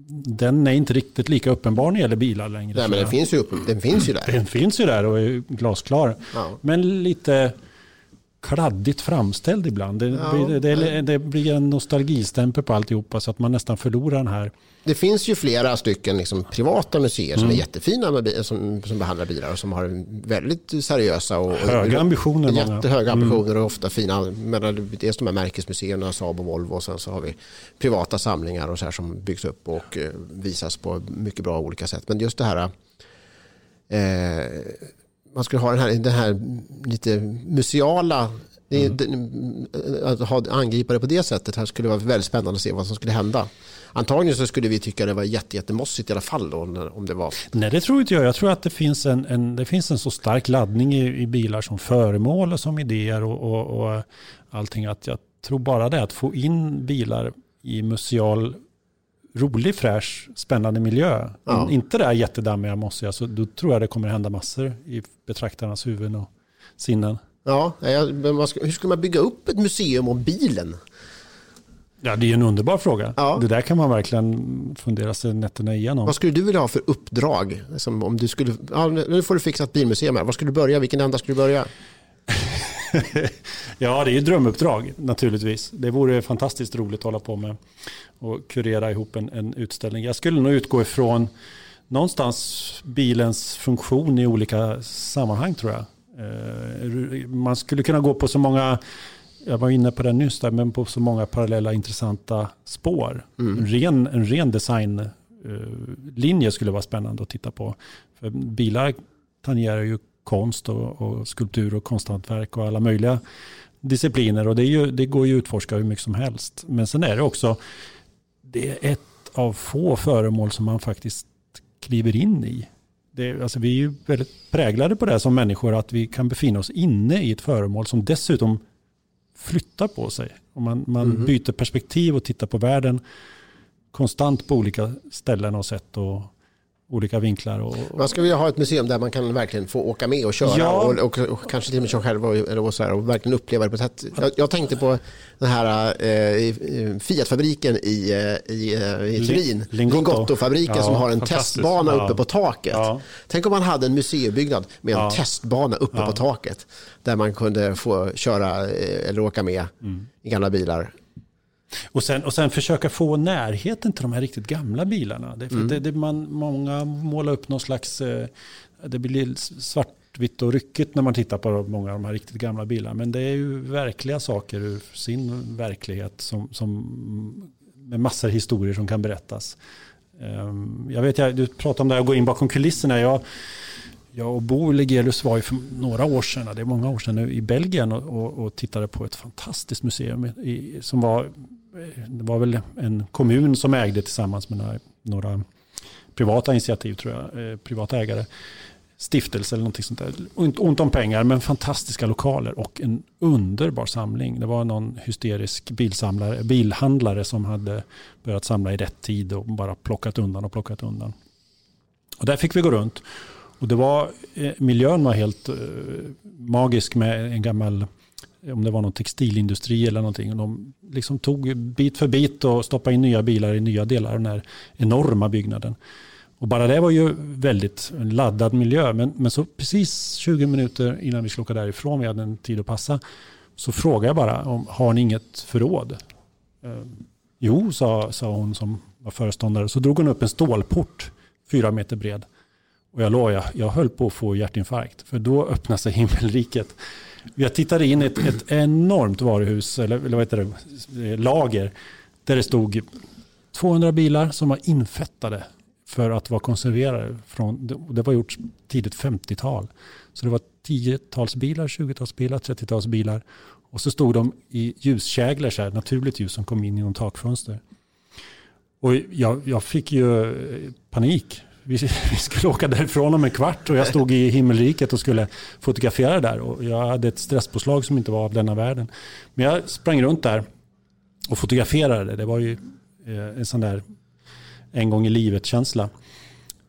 Den är inte riktigt lika uppenbar när det gäller bilar längre. Nej, men den finns ju, upp, den finns ju där. den finns ju där och är glasklar. Ja. Men lite kladdigt framställd ibland. Det, Ja, blir, det, det blir en nostalgistämpel på alltihopa så att man nästan förlorar den här. Det finns ju flera stycken liksom privata museer som Mm. är jättefina med, som, som behandlar bilar och som har väldigt seriösa och, Höga ambitioner. Många. Jättehöga Mm. ambitioner och ofta fina. Men dels de här märkesmuseerna, Saab och Volvo och sen så har vi privata samlingar och så här som byggs upp och eh, visas på mycket bra olika sätt. Men just det här eh, man skulle ha den här, den här lite museala Mm. att ha, angripa det på det sättet här skulle vara väldigt spännande att se vad som skulle hända. Antagligen så skulle vi tycka det var jätte, jättemossigt i alla fall då, om det var. Nej, det tror inte jag. Jag tror att det finns en, en, det finns en så stark laddning i, i bilar som föremål och som idéer och, och, och allting. Att jag tror bara det att få in bilar i museal, rolig, fräsch, spännande miljö. Ja. Inte det är jättedammiga, mossiga, så då tror jag det kommer hända massor i betraktarnas huvuden och sinnen. Ja, ska, hur skulle man bygga upp ett museum om bilen? Ja, det är en underbar fråga. Ja. Det där kan man verkligen fundera sig nätterna igenom. Vad skulle du vilja ha för uppdrag? Som om du skulle, ja, nu får du fixa ett bilmuseum här. Var skulle du börja? Vilken ända skulle du börja? Ja, det är ju drömuppdrag naturligtvis. Det vore fantastiskt roligt att hålla på med och kurera ihop en, en utställning. Jag skulle nog utgå ifrån någonstans bilens funktion i olika sammanhang tror jag. Eh, Man skulle kunna gå på så många, jag var inne på det nyss, där, men på så många parallella intressanta spår. En ren, en ren designlinje skulle vara spännande att titta på. För bilar tangerar ju konst och, och skulptur och konsthantverk och alla möjliga discipliner. Och det, ju, det går ju att utforska hur mycket som helst. Men sen är det också, det är ett av få föremål som man faktiskt kliver in i. Det, alltså vi är ju väldigt präglade på det som människor, att vi kan befinna oss inne i ett föremål som dessutom flyttar på sig. Och man man Mhm. byter perspektiv och tittar på världen konstant på olika ställen och sätt och olika vinklar. Och, Man skulle vilja ha ett museum där man kan verkligen få åka med och köra Ja. och, och, och kanske till och med köra själv och, och, så här, och verkligen uppleva det på ett sätt. Jag, jag tänkte på den här eh, Fiat-fabriken i, eh, i, eh, i Turin, Lingotto. Lingotto-fabriken Ja, som har en testbana Ja. uppe på taket. Tänk om man hade en museibyggnad med en testbana uppe på taket där man kunde få köra eh, eller åka med Mm. i gamla bilar. Och sen, och sen försöka få närheten till de här riktigt gamla bilarna. Det, Mm. det, det, man, många målar upp någon slags... eh, Det blir svartvitt och ryckigt när man tittar på många av de här riktigt gamla bilarna. Men det är ju verkliga saker ur sin verklighet som, som, med massor historier som kan berättas. Ehm, Jag vet, du pratade om det här att gå in bakom kulisserna. Jag, jag och Bo Legelius var ju för några år sedan, det är många år sedan nu, i Belgien och, och, och tittade på ett fantastiskt museum i, som var, det var väl en kommun som ägde tillsammans med några, några privata initiativ tror jag, eh, privata ägare, stiftelse eller någonting sånt där. Ont om pengar men fantastiska lokaler och en underbar samling. Det var någon hysterisk bilsamlare, bilhandlare som hade börjat samla i rätt tid och bara plockat undan och plockat undan. Och där fick vi gå runt. Och det var, eh, miljön var helt eh, magisk med en gammal, om det var någon textilindustri eller någonting. Och de liksom tog bit för bit och stoppade in nya bilar i nya delar av den här enorma byggnaden. Och bara det var ju väldigt laddad miljö. Men, men så precis 20 minuter innan vi skulle åka därifrån, vi hade en tid att passa, så frågade jag bara om, har ni inget förråd? Eh, jo, sa, sa hon som var föreståndare. Så drog hon upp en stålport, fyra meter bred. Och jag lovar, jag, jag höll på att få hjärtinfarkt. För då öppnade sig himmelriket. Jag tittade in i ett, ett enormt varuhus, eller, eller vad heter det, lager. Där det stod 200 bilar som var infettade för att vara konserverade. Från, det var gjort tidigt 50-tal. Så det var 10-tals bilar, 20-tals bilar, 30-tals bilar. Och så stod de i ljuskäglor, så här, naturligt ljus som kom in genom takfönster. Och jag, jag fick ju eh, panik. Vi, vi skulle åka därifrån om en kvart och jag stod i himmelriket och skulle fotografera där. Och jag hade ett stresspåslag som inte var av denna världen. Men jag sprang runt där och fotograferade. Det var ju eh, en sån där en gång i livet-känsla.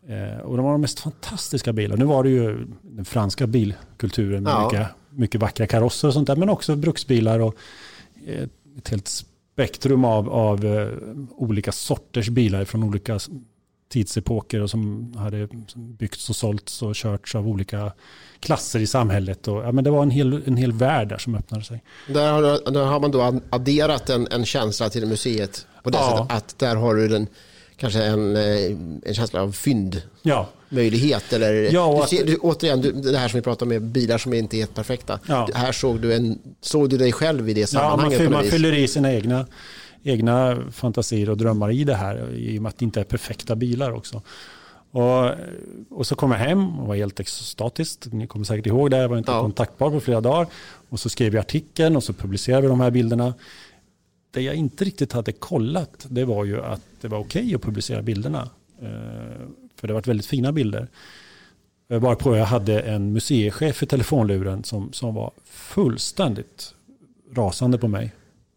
Eh, och de var de mest fantastiska bilar. Nu var det ju den franska bilkulturen med Ja. mycket, mycket vackra karosser och sånt där. Men också bruksbilar och eh, ett helt spektrum av, av olika sorters bilar från olika tidsepoker och som hade byggts och sålts och körts av olika klasser i samhället. Och, ja, men det var en hel, en hel värld där som öppnade sig. Där har, där har man då adderat en, en känsla till museet på det ja. sättet att där har du den, kanske en, eh, en känsla av fynd. Ja. Möjlighet eller ja, du ser, du, återigen du, det här som vi pratar om med bilar som inte är helt perfekta. Ja. Här såg du, en, såg du dig själv i det sammanhanget. Ja, man, man fyller i sina egna egna fantasier och drömmar i det här i och med att det inte är perfekta bilar också. Och, och så kom jag hem och var helt extatisk. Ni kommer säkert ihåg det. Jag var inte ja. kontaktbar på flera dagar. Och så skrev jag artikeln och så publicerade vi de här bilderna. Det jag inte riktigt hade kollat det var ju att det var okej okay att publicera bilderna. Eh, för det var väldigt fina bilder. Bara på att jag hade en museichef i telefonluren som, som var fullständigt rasande på mig.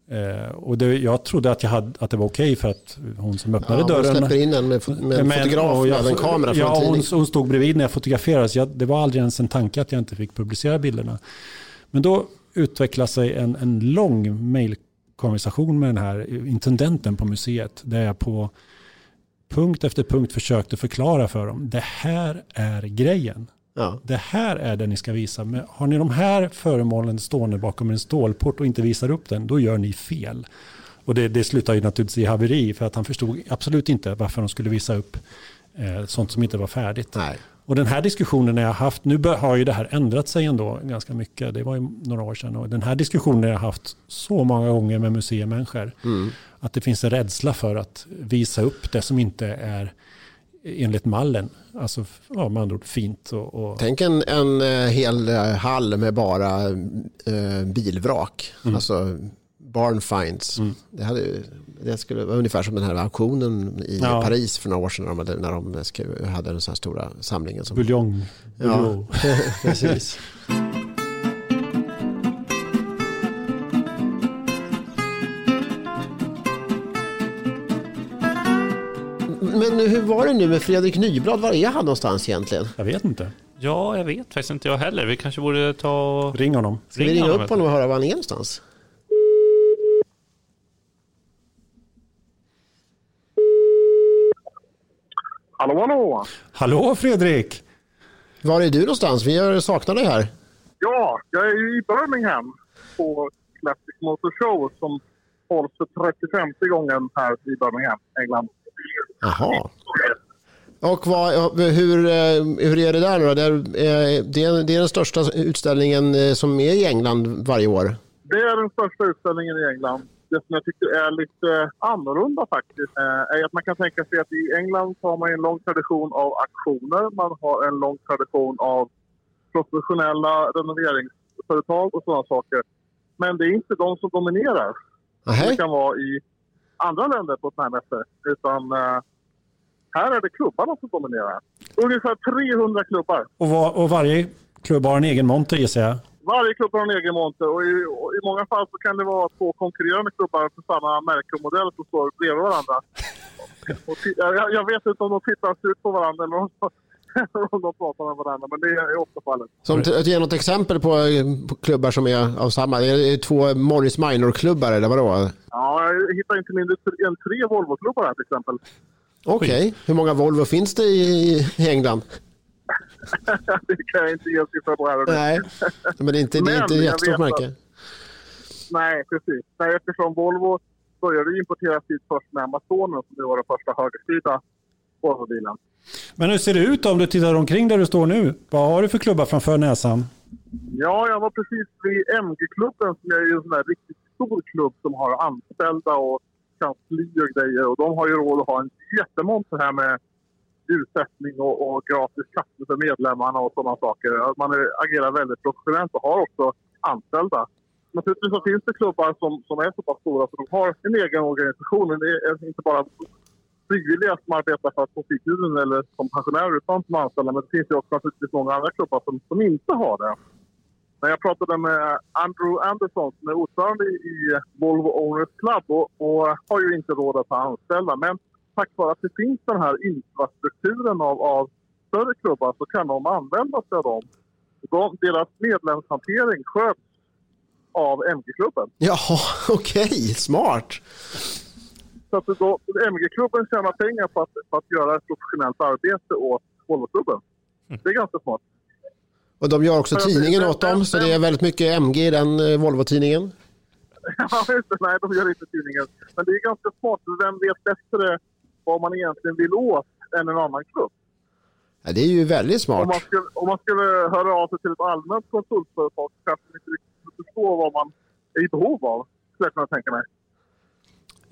Eh, och det, jag trodde att, jag hade, att det var okej okay för att hon som öppnade ja, dörren... släpper in en med, med en fotograf med en kamera ja, en hon, hon, stod bredvid när jag fotograferade. Så jag, det var aldrig ens en tanke att jag inte fick publicera bilderna. Men då utvecklade sig en, en lång mejlkonversation med den här intendenten på museet. Där jag på punkt efter punkt försökte förklara för dem. Det här är grejen. Ja. Det här är det ni ska visa. Men har ni de här föremålen stående bakom en stålport och inte visar upp den, då gör ni fel. Och det, det slutar ju naturligtvis i haveri för att han förstod absolut inte varför de skulle visa upp eh, sånt som inte var färdigt. Nej. Och den här diskussionen jag har haft, nu har ju det här ändrat sig ändå ganska mycket, det var ju några år sedan. Och den här diskussionen har jag haft så många gånger med museimänniskor. Mm. Att det finns en rädsla för att visa upp det som inte är enligt mallen. Alltså ja, med andra ord fint. Och, och... Tänk en, en eh, hel eh, hall med bara eh, bilvrak. Mm. Alltså barn finds. Mm. Det, hade, det skulle vara ungefär som den här auktionen i ja. Paris för några år sedan när de, när de hade den så här stora samlingen. Som... Buljong. Ja, precis. Men hur var det nu med Fredrik Nyblad? Var är han någonstans egentligen? Jag vet inte. Ja, jag vet faktiskt inte jag heller. Vi kanske borde ta... Ring honom. Ska vi ringa upp honom och höra var han är någonstans? Hallå, hallå! Hallå Fredrik! Var är du någonstans? Vi har saknat dig här. Ja, jag är i Birmingham på Classic Motor Show som hålls för 35 gången här i Birmingham, England. Jaha. Och vad, hur, eh, hur är det där nu då? Det är, eh, det är, det är den största utställningen eh, som är i England varje år. Det är den största utställningen i England. Det som jag tycker är lite annorlunda faktiskt är att man kan tänka sig att i England har man en lång tradition av aktioner. Man har en lång tradition av professionella renoveringsföretag och sådana saker. Men det är inte de som dominerar. Aha. Det kan vara i andra länder på sådana här mässor. Utan här är det klubbarna som dominerar. Ungefär 300 klubbar. Och, var, och varje klubb har en egen monter gissar jag? Varje klubb har en egen monter och i, och i, många fall så kan det vara två konkurrerande klubbar för samma märke och modell som står bredvid varandra. jag, jag, vet inte om de tittar ut på varandra eller om, om de pratar med varandra, men det är ofta fallet. Som ge något exempel på, på, klubbar som är av samma. Är det två Morris Minor-klubbar eller vadå? Ja, jag hittar inte mindre än tre Volvo-klubbar här till exempel. Okej, okay. hur många Volvo finns det i, i England? det kan jag inte ge siffra på här. Nej, men det är inte, det är inte jättestort märke. Nej, precis. Nej, eftersom Volvo började importera sitt först med Amazonen som var den första högerstyrda Volvobilen. Men hur ser det ut om du tittar omkring där du står nu? Vad har du för klubbar framför näsan? Ja, jag var precis vid MG-klubben som är en sån där riktigt stor klubb som har anställda och kansli och grejer. Och de har ju råd att ha en jättemonter här med ljussättning och, och gratis kaffe för medlemmarna och sådana saker. Man är, agerar väldigt professionellt och har också anställda. Naturligtvis så finns det klubbar som, som är så pass stora så de har en egen organisation. Det är inte bara frivilliga som arbetar för att få fritiden eller som pensionärer utan som anställda. Men det finns ju också naturligtvis många andra klubbar som, som inte har det. Men jag pratade med Andrew Anderson som är ordförande i Volvo Owners Club och, och, har ju inte råd att ha anställda. Men tack vare att det finns den här infrastrukturen av, av större klubbar så kan de använda sig av dem. De, deras medlemshantering sköts av MG-klubben. Jaha, okej, okay. smart. Så att då, MG-klubben tjänar pengar på att, på att göra ett professionellt arbete åt Volvoklubben. Det är ganska smart. Och de gör också Men- tidningen åt dem, så det är väldigt mycket MG i den eh, Volvo-tidningen. Ja, just det. Nej, de gör inte tidningen. Men det är ganska smart. för Vem vet bättre vad man egentligen vill åt än en annan klubb? Ja, det är ju väldigt Om man, smart. skulle, om man skulle höra av sig till ett allmänt konsultföretag så kanske man inte riktigt förstår vad man är i behov av. Skulle jag kunna tänka mig.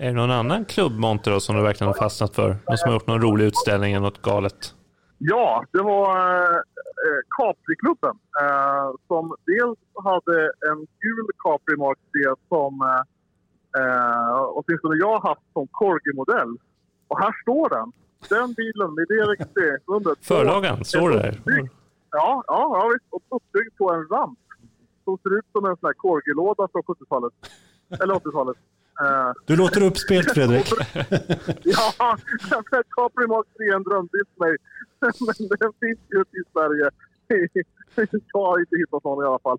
Är det någon annan klubbmonter som du verkligen har fastnat för? Någon som har gjort någon rolig utställning eller något galet? Ja, det var eh, eh, Capri-klubben eh, som dels hade en gul Capri Mark D som eh, eh, åtminstone jag har haft som Corgi-modell. Och här står den. Den bilen med det registreringsnumret. Förlagan, står det där? Ja, ja, ja visst. Och uppbyggd på en ramp som ser ut som en sån här Corgi-låda från 70-talet. Eller 80-talet. Eh, Du låter uppspelt Fredrik. Ja, Capri Mark 3 är en drömbil för mig. Men den finns ju inte i Sverige. Jag har inte hittat någon i alla fall.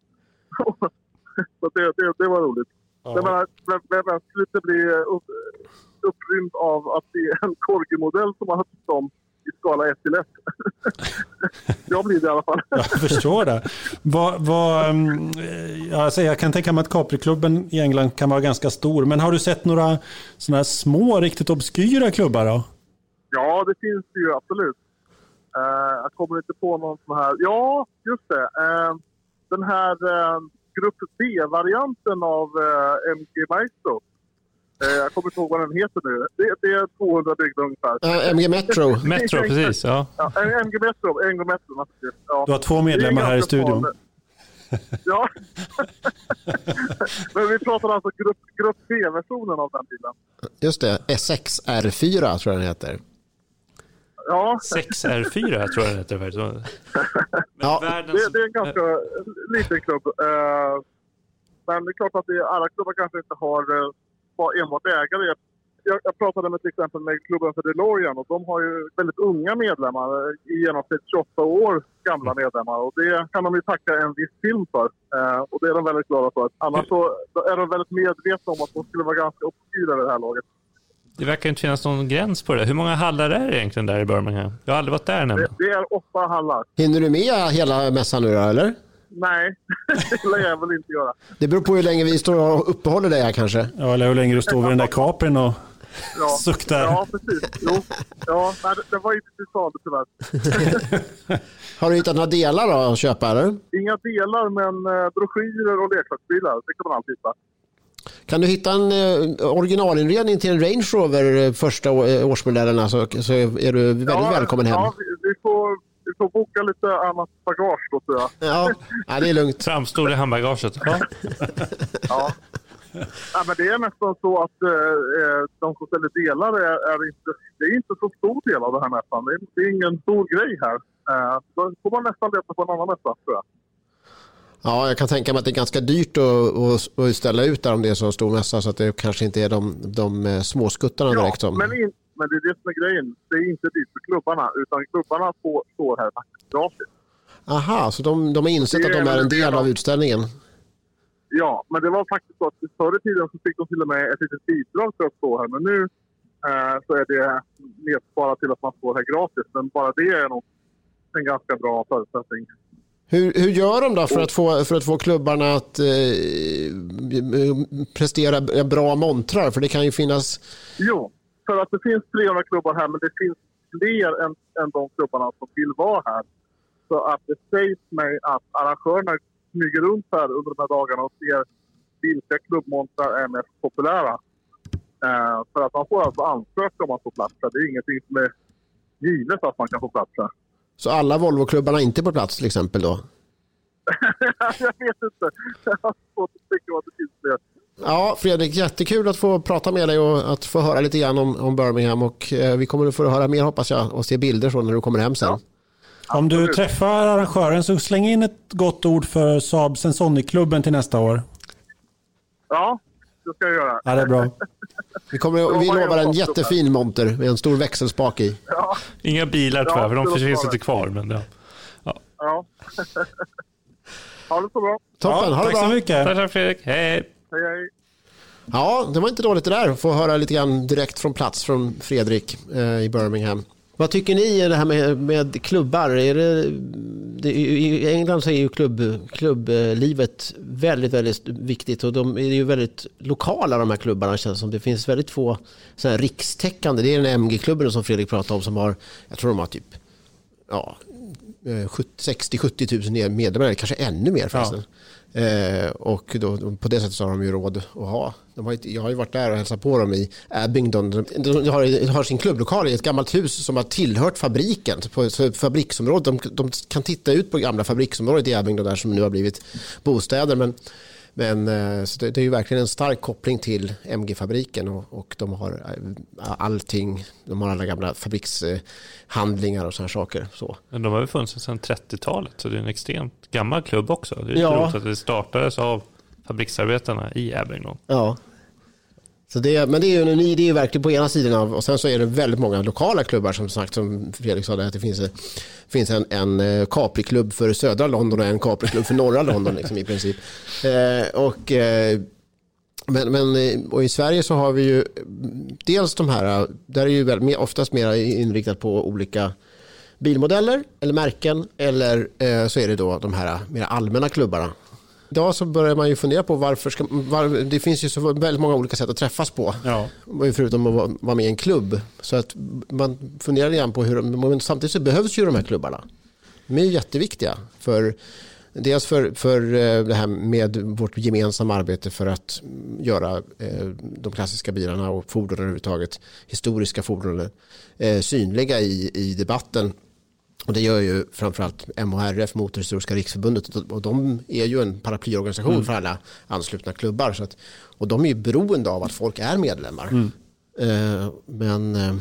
Så det, det, det var roligt. Jag menar, vem, skulle inte bli upp, upprymd av att det är en Corgi-modell som har höjts om i skala 1 till 1? Jag blir det i alla fall. Jag förstår det. Vad, vad, ehm, ja, alltså jag kan tänka mig att Capri-klubben i England kan vara ganska stor. Men har du sett några sådana små, riktigt obskyra klubbar då? Ja, det finns det ju absolut. Eh, jag kommer inte på någon sån här... Ja, just det. Eh, den här uh, Grupp B-varianten av eh, MG Maestro. Eh, jag kommer inte ihåg vad den heter nu. Det, det är 200 byggda ungefär. Ja, MG Metro. Metro, precis. Ja. Ja, en- MG Metro, MG Metro naturligtvis. Ja. Du har två medlemmar här i studion. Ja. Men vi pratar alltså grupp, grupp B-versionen av den bilen. Just det, S6R4 tror jag den heter. Ja, 6R4 tror jag det heter. Men Ja, världens... det, det är en ganska liten klubb. Eh, men det är klart att det, alla klubbar kanske inte har eh, bara enbart ägare. Jag, jag pratade med till exempel med klubben för DeLorean och de har ju väldigt unga medlemmar. I genomsnitt 28 år gamla medlemmar. Och det kan de ju tacka en viss film för. Eh, och det är de väldigt glada för. Annars så är de väldigt medvetna om att de skulle vara ganska obskyra vid det här laget. Det verkar inte finnas någon gräns på det. Hur många hallar är det egentligen där i Birmingham? Jag har aldrig varit där Det, nämligen. det är åtta hallar. Hinner du med hela mässan nu då, eller? Nej, det lär jag väl inte göra. Det beror på hur länge vi står och uppehåller dig här kanske. Ja, eller hur länge du står vid den där Caprin och Ja. suktar. Ja, precis. Jo. Ja, nej, det, det var inte till salu tyvärr. Har du hittat några delar då att köpa eller? Inga delar, men eh, broschyrer och leksaksbilar. Det kan man alltid hitta. Kan du hitta en eh, originalinredning till en Range Rover eh, första å- årsmodellerna så, så är du väldigt välkommen hem. Ja, vi, vi, får, vi får boka lite annat bagage då, tror jag. Ja, ja det är lugnt. Framstod i handbagaget. Ja. Ja. ja, men det är nästan så att eh, eh, de som ställer delar är, är inte, det är inte så stor del av det här mässan. Det är, det är ingen stor grej här. Eh, då får man nästan leta på en annan mässa, tror jag. Ja, jag kan tänka mig att det är ganska dyrt att, att, att ställa ut där om det är så en stor mässa så att det kanske inte är de, de eh, småskuttarna direkt. Som... men, in, men det är det som är grejen. Det är inte dyrt för klubbarna, utan klubbarna får, står här faktiskt gratis. Aha, så de, de har insett att de är en del av utställningen. Ja, men det var faktiskt så att förr i tiden så fick de till och med ett litet bidrag för att stå här. Men nu eh, så är det nedsparat till att man står här gratis. Men bara det är nog en ganska bra förutsättning. Hur, hur gör de då för att få, för att få klubbarna att eh, prestera bra montrar? För det kan ju finnas... Jo, för att det finns 300 klubbar här, men det finns fler än, än de klubbarna som vill vara här. Så att det sägs mig att arrangörerna smyger runt här under de här dagarna och ser vilka klubbmontrar är mest populära. Eh, för att man får alltså ansöka om att få plats här. Det är ingenting som är givet att man kan få plats här. Så alla Volvo-klubbarna är inte på plats till exempel då? jag vet inte. Jag har svårt att tänka att det finns fler. Ja, Fredrik, jättekul att få prata med dig och att få höra lite grann om, om Birmingham. Och, eh, vi kommer att få höra mer hoppas jag och se bilder så när du kommer hem sen. Ja. Om du Absolut. träffar arrangören så släng in ett gott ord för Saab Sensonic-klubben till nästa år. Ja, det ska jag göra. Ja, det är bra. Vi, kommer, vi lovar en jättefin monter med en stor växelspak i. Ja, Inga bilar tyvärr, Ja, för de finns inte kvar. Men ja. ja. ha det så bra. Toppen, Ja, ha det tack så bra. mycket. Tack, tack Fredrik. Hej! Hej, hej. Ja, det var inte dåligt det där. Få höra lite grann direkt från plats från Fredrik eh, i Birmingham. Vad tycker ni det här med, med klubbar? Är det, det, I England så är ju klubb, klubblivet väldigt, väldigt viktigt och de är ju väldigt lokala de här klubbarna känns som. Det finns väldigt få så här rikstäckande. Det är den MG-klubben som Fredrik pratade om som har, jag tror de har typ ja, 60-70 000 medlemmar, kanske ännu mer förresten. Ja. Eh, och då, på det sättet så har de ju råd att ha. De har, jag har ju varit där och hälsat på dem i Abingdon. De, de har, har, sin klubblokal i ett gammalt hus som har tillhört fabriken, på fabriksområdet. De, de kan titta ut på gamla fabriksområdet i Abingdon där som nu har blivit bostäder. Men men eh, så det, det, är ju verkligen en stark koppling till MG-fabriken och, och, de har eh, allting. De har alla gamla fabrikshandlingar och sådana saker. Så. Men de har ju funnits sedan 30-talet så det är en extremt gammal klubb också. Det är ja. roligt att det startades av fabriksarbetarna i Abingdon. Ja, så det, men det är, ju, det är ju verkligen på ena sidan av, och sen så är det väldigt många lokala klubbar som sagt, som Fredrik sa, att det finns, finns en, en eh, Capri-klubb för södra London och en Capri-klubb för norra London liksom, i princip. Eh, och, eh, men, men eh, och i Sverige så har vi ju dels de här, där är ju väldigt, oftast mer inriktat på olika bilmodeller eller märken eller eh, så är det då de här mer allmänna klubbarna Idag så börjar man ju fundera på varför ska, var, det finns ju så väldigt många olika sätt att träffas på. Ja. Förutom att vara med i en klubb. Så att man funderar igen på hur, men samtidigt så behövs ju de här klubbarna. De är jätteviktiga. För, dels för, för eh, det här med vårt gemensamma arbete för att göra eh, de klassiska bilarna och fordon överhuvudtaget, historiska fordon, eh, synliga i, i debatten och det gör ju framförallt MHRF, Motorhistoriska riksförbundet, och de är ju en paraplyorganisation mm. för alla anslutna klubbar. Så att, och de är ju beroende av att folk är medlemmar. Mm. Eh, men, eh,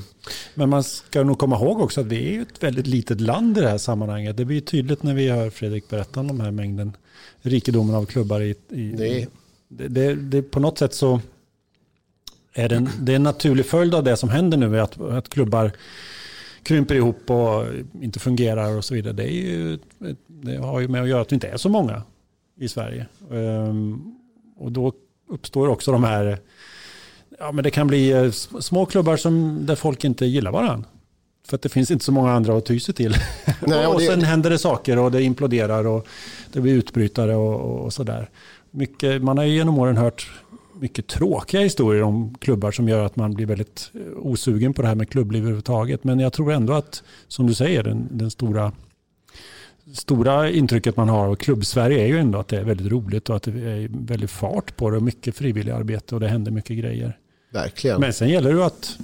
men man ska nog komma ihåg också att vi är ett väldigt litet land i det här sammanhanget. Det blir tydligt när vi hör Fredrik berätta om de här mängden rikedomen av klubbar. I, i det. Det, det, det, på något sätt så är det en, det är en naturlig följd av det som händer nu, att, att klubbar krymper ihop och inte fungerar och så vidare. Det, är ju, det har ju med att göra att det inte är så många i Sverige. Ehm, och då uppstår också de här, ja men det kan bli eh, små klubbar som, där folk inte gillar varandra. För att det finns inte så många andra att ty sig till. Nej, och, och sen händer det saker och det imploderar och det blir utbrytare och, och sådär. man har ju genom åren hört mycket tråkiga historier om klubbar som gör att man blir väldigt eh, osugen på det här med klubbliv överhuvudtaget. Men jag tror ändå att, som du säger, den, den stora stora intrycket man har av klubb-Sverige är ju ändå att det är väldigt roligt och att det är väldigt fart på det och mycket frivillig arbete och det händer mycket grejer. Verkligen. Men sen gäller det att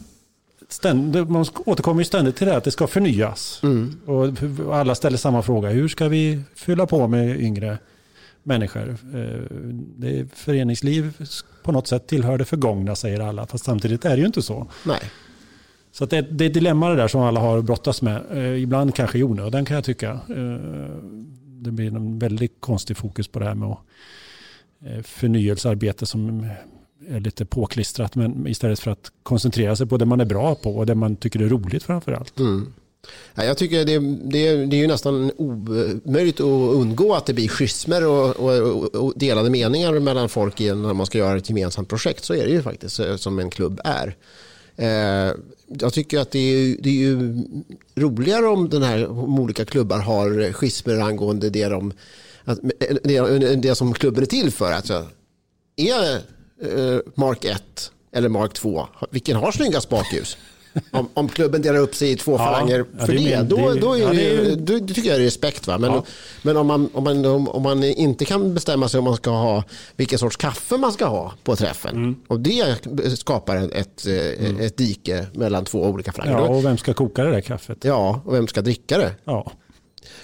ständigt, man återkommer ju ständigt till det att det ska förnyas. Mm. Och alla ställer samma fråga, hur ska vi fylla på med yngre människor. Eh, det är föreningsliv på något sätt tillhör det förgångna säger alla, fast samtidigt är det ju inte så. Nej. Så det, det är ett dilemma det där som alla har brottats med. Eh, ibland kanske i onödan kan jag tycka. Eh, det blir en väldigt konstig fokus på det här med förnyelsearbete som är lite påklistrat, men istället för att koncentrera sig på det man är bra på och det man tycker är roligt framför allt. Mm. Jag tycker det, det, det är ju nästan omöjligt att undgå att det blir schismer och, och, och, delade meningar mellan folk när man ska göra ett gemensamt projekt. Så är det ju faktiskt eh, som en klubb är. Eh, jag tycker att det är, det är ju roligare om den här, om olika klubbar har schismer angående det, de, det, det som klubben är till för. Alltså, är eh, Mark 1 eller Mark 2, vilken har snyggast bakljus? Om, om, klubben delar upp sig i två ja, falanger för det, det, då, då, är ja, det, då, då, tycker jag det är respekt. Va? Men, ja. men om, man, om, man, om man inte kan bestämma sig om man ska ha vilken sorts kaffe man ska ha på träffen mm. och det skapar ett, ett, mm. ett dike mellan två olika falanger. Ja, och vem ska koka det där kaffet? Ja, och vem ska dricka det? Ja.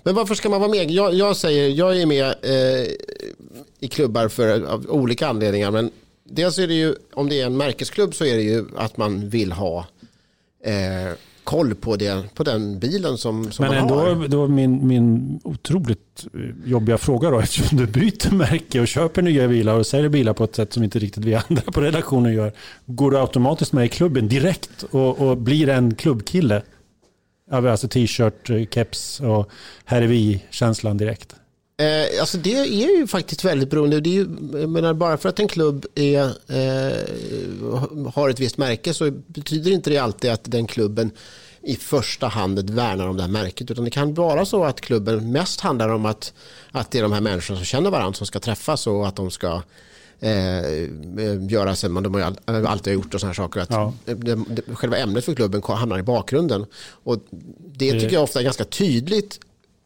Men varför ska man vara med? Jag, jag säger, jag är med eh, i klubbar för, av olika anledningar. Men dels är det ju, om det är en märkesklubb så är det ju att man vill ha eh, koll på, det, på den bilen som, som Men man ändå, har. Då min, min otroligt eh, jobbiga fråga då, eftersom du byter märke och köper nya bilar och säljer bilar på ett sätt som inte riktigt vi andra på redaktionen gör. Går du automatiskt med i klubben direkt och, och blir en klubbkille? Alltså t-shirt, keps och här är vi-känslan direkt. Eh, alltså det är ju faktiskt väldigt beroende. Det är ju, menar, bara för att en klubb är, eh, har ett visst märke så betyder inte det alltid att den klubben i första hand värnar om det här märket. Utan det kan vara så att klubben mest handlar om att, att det är de här människorna som känner varandra som ska träffas och att de ska eh, göra som de har alltid gjort och sådana saker. Att Ja. det, det, själva ämnet för klubben hamnar i bakgrunden. Och det tycker jag ofta är ganska tydligt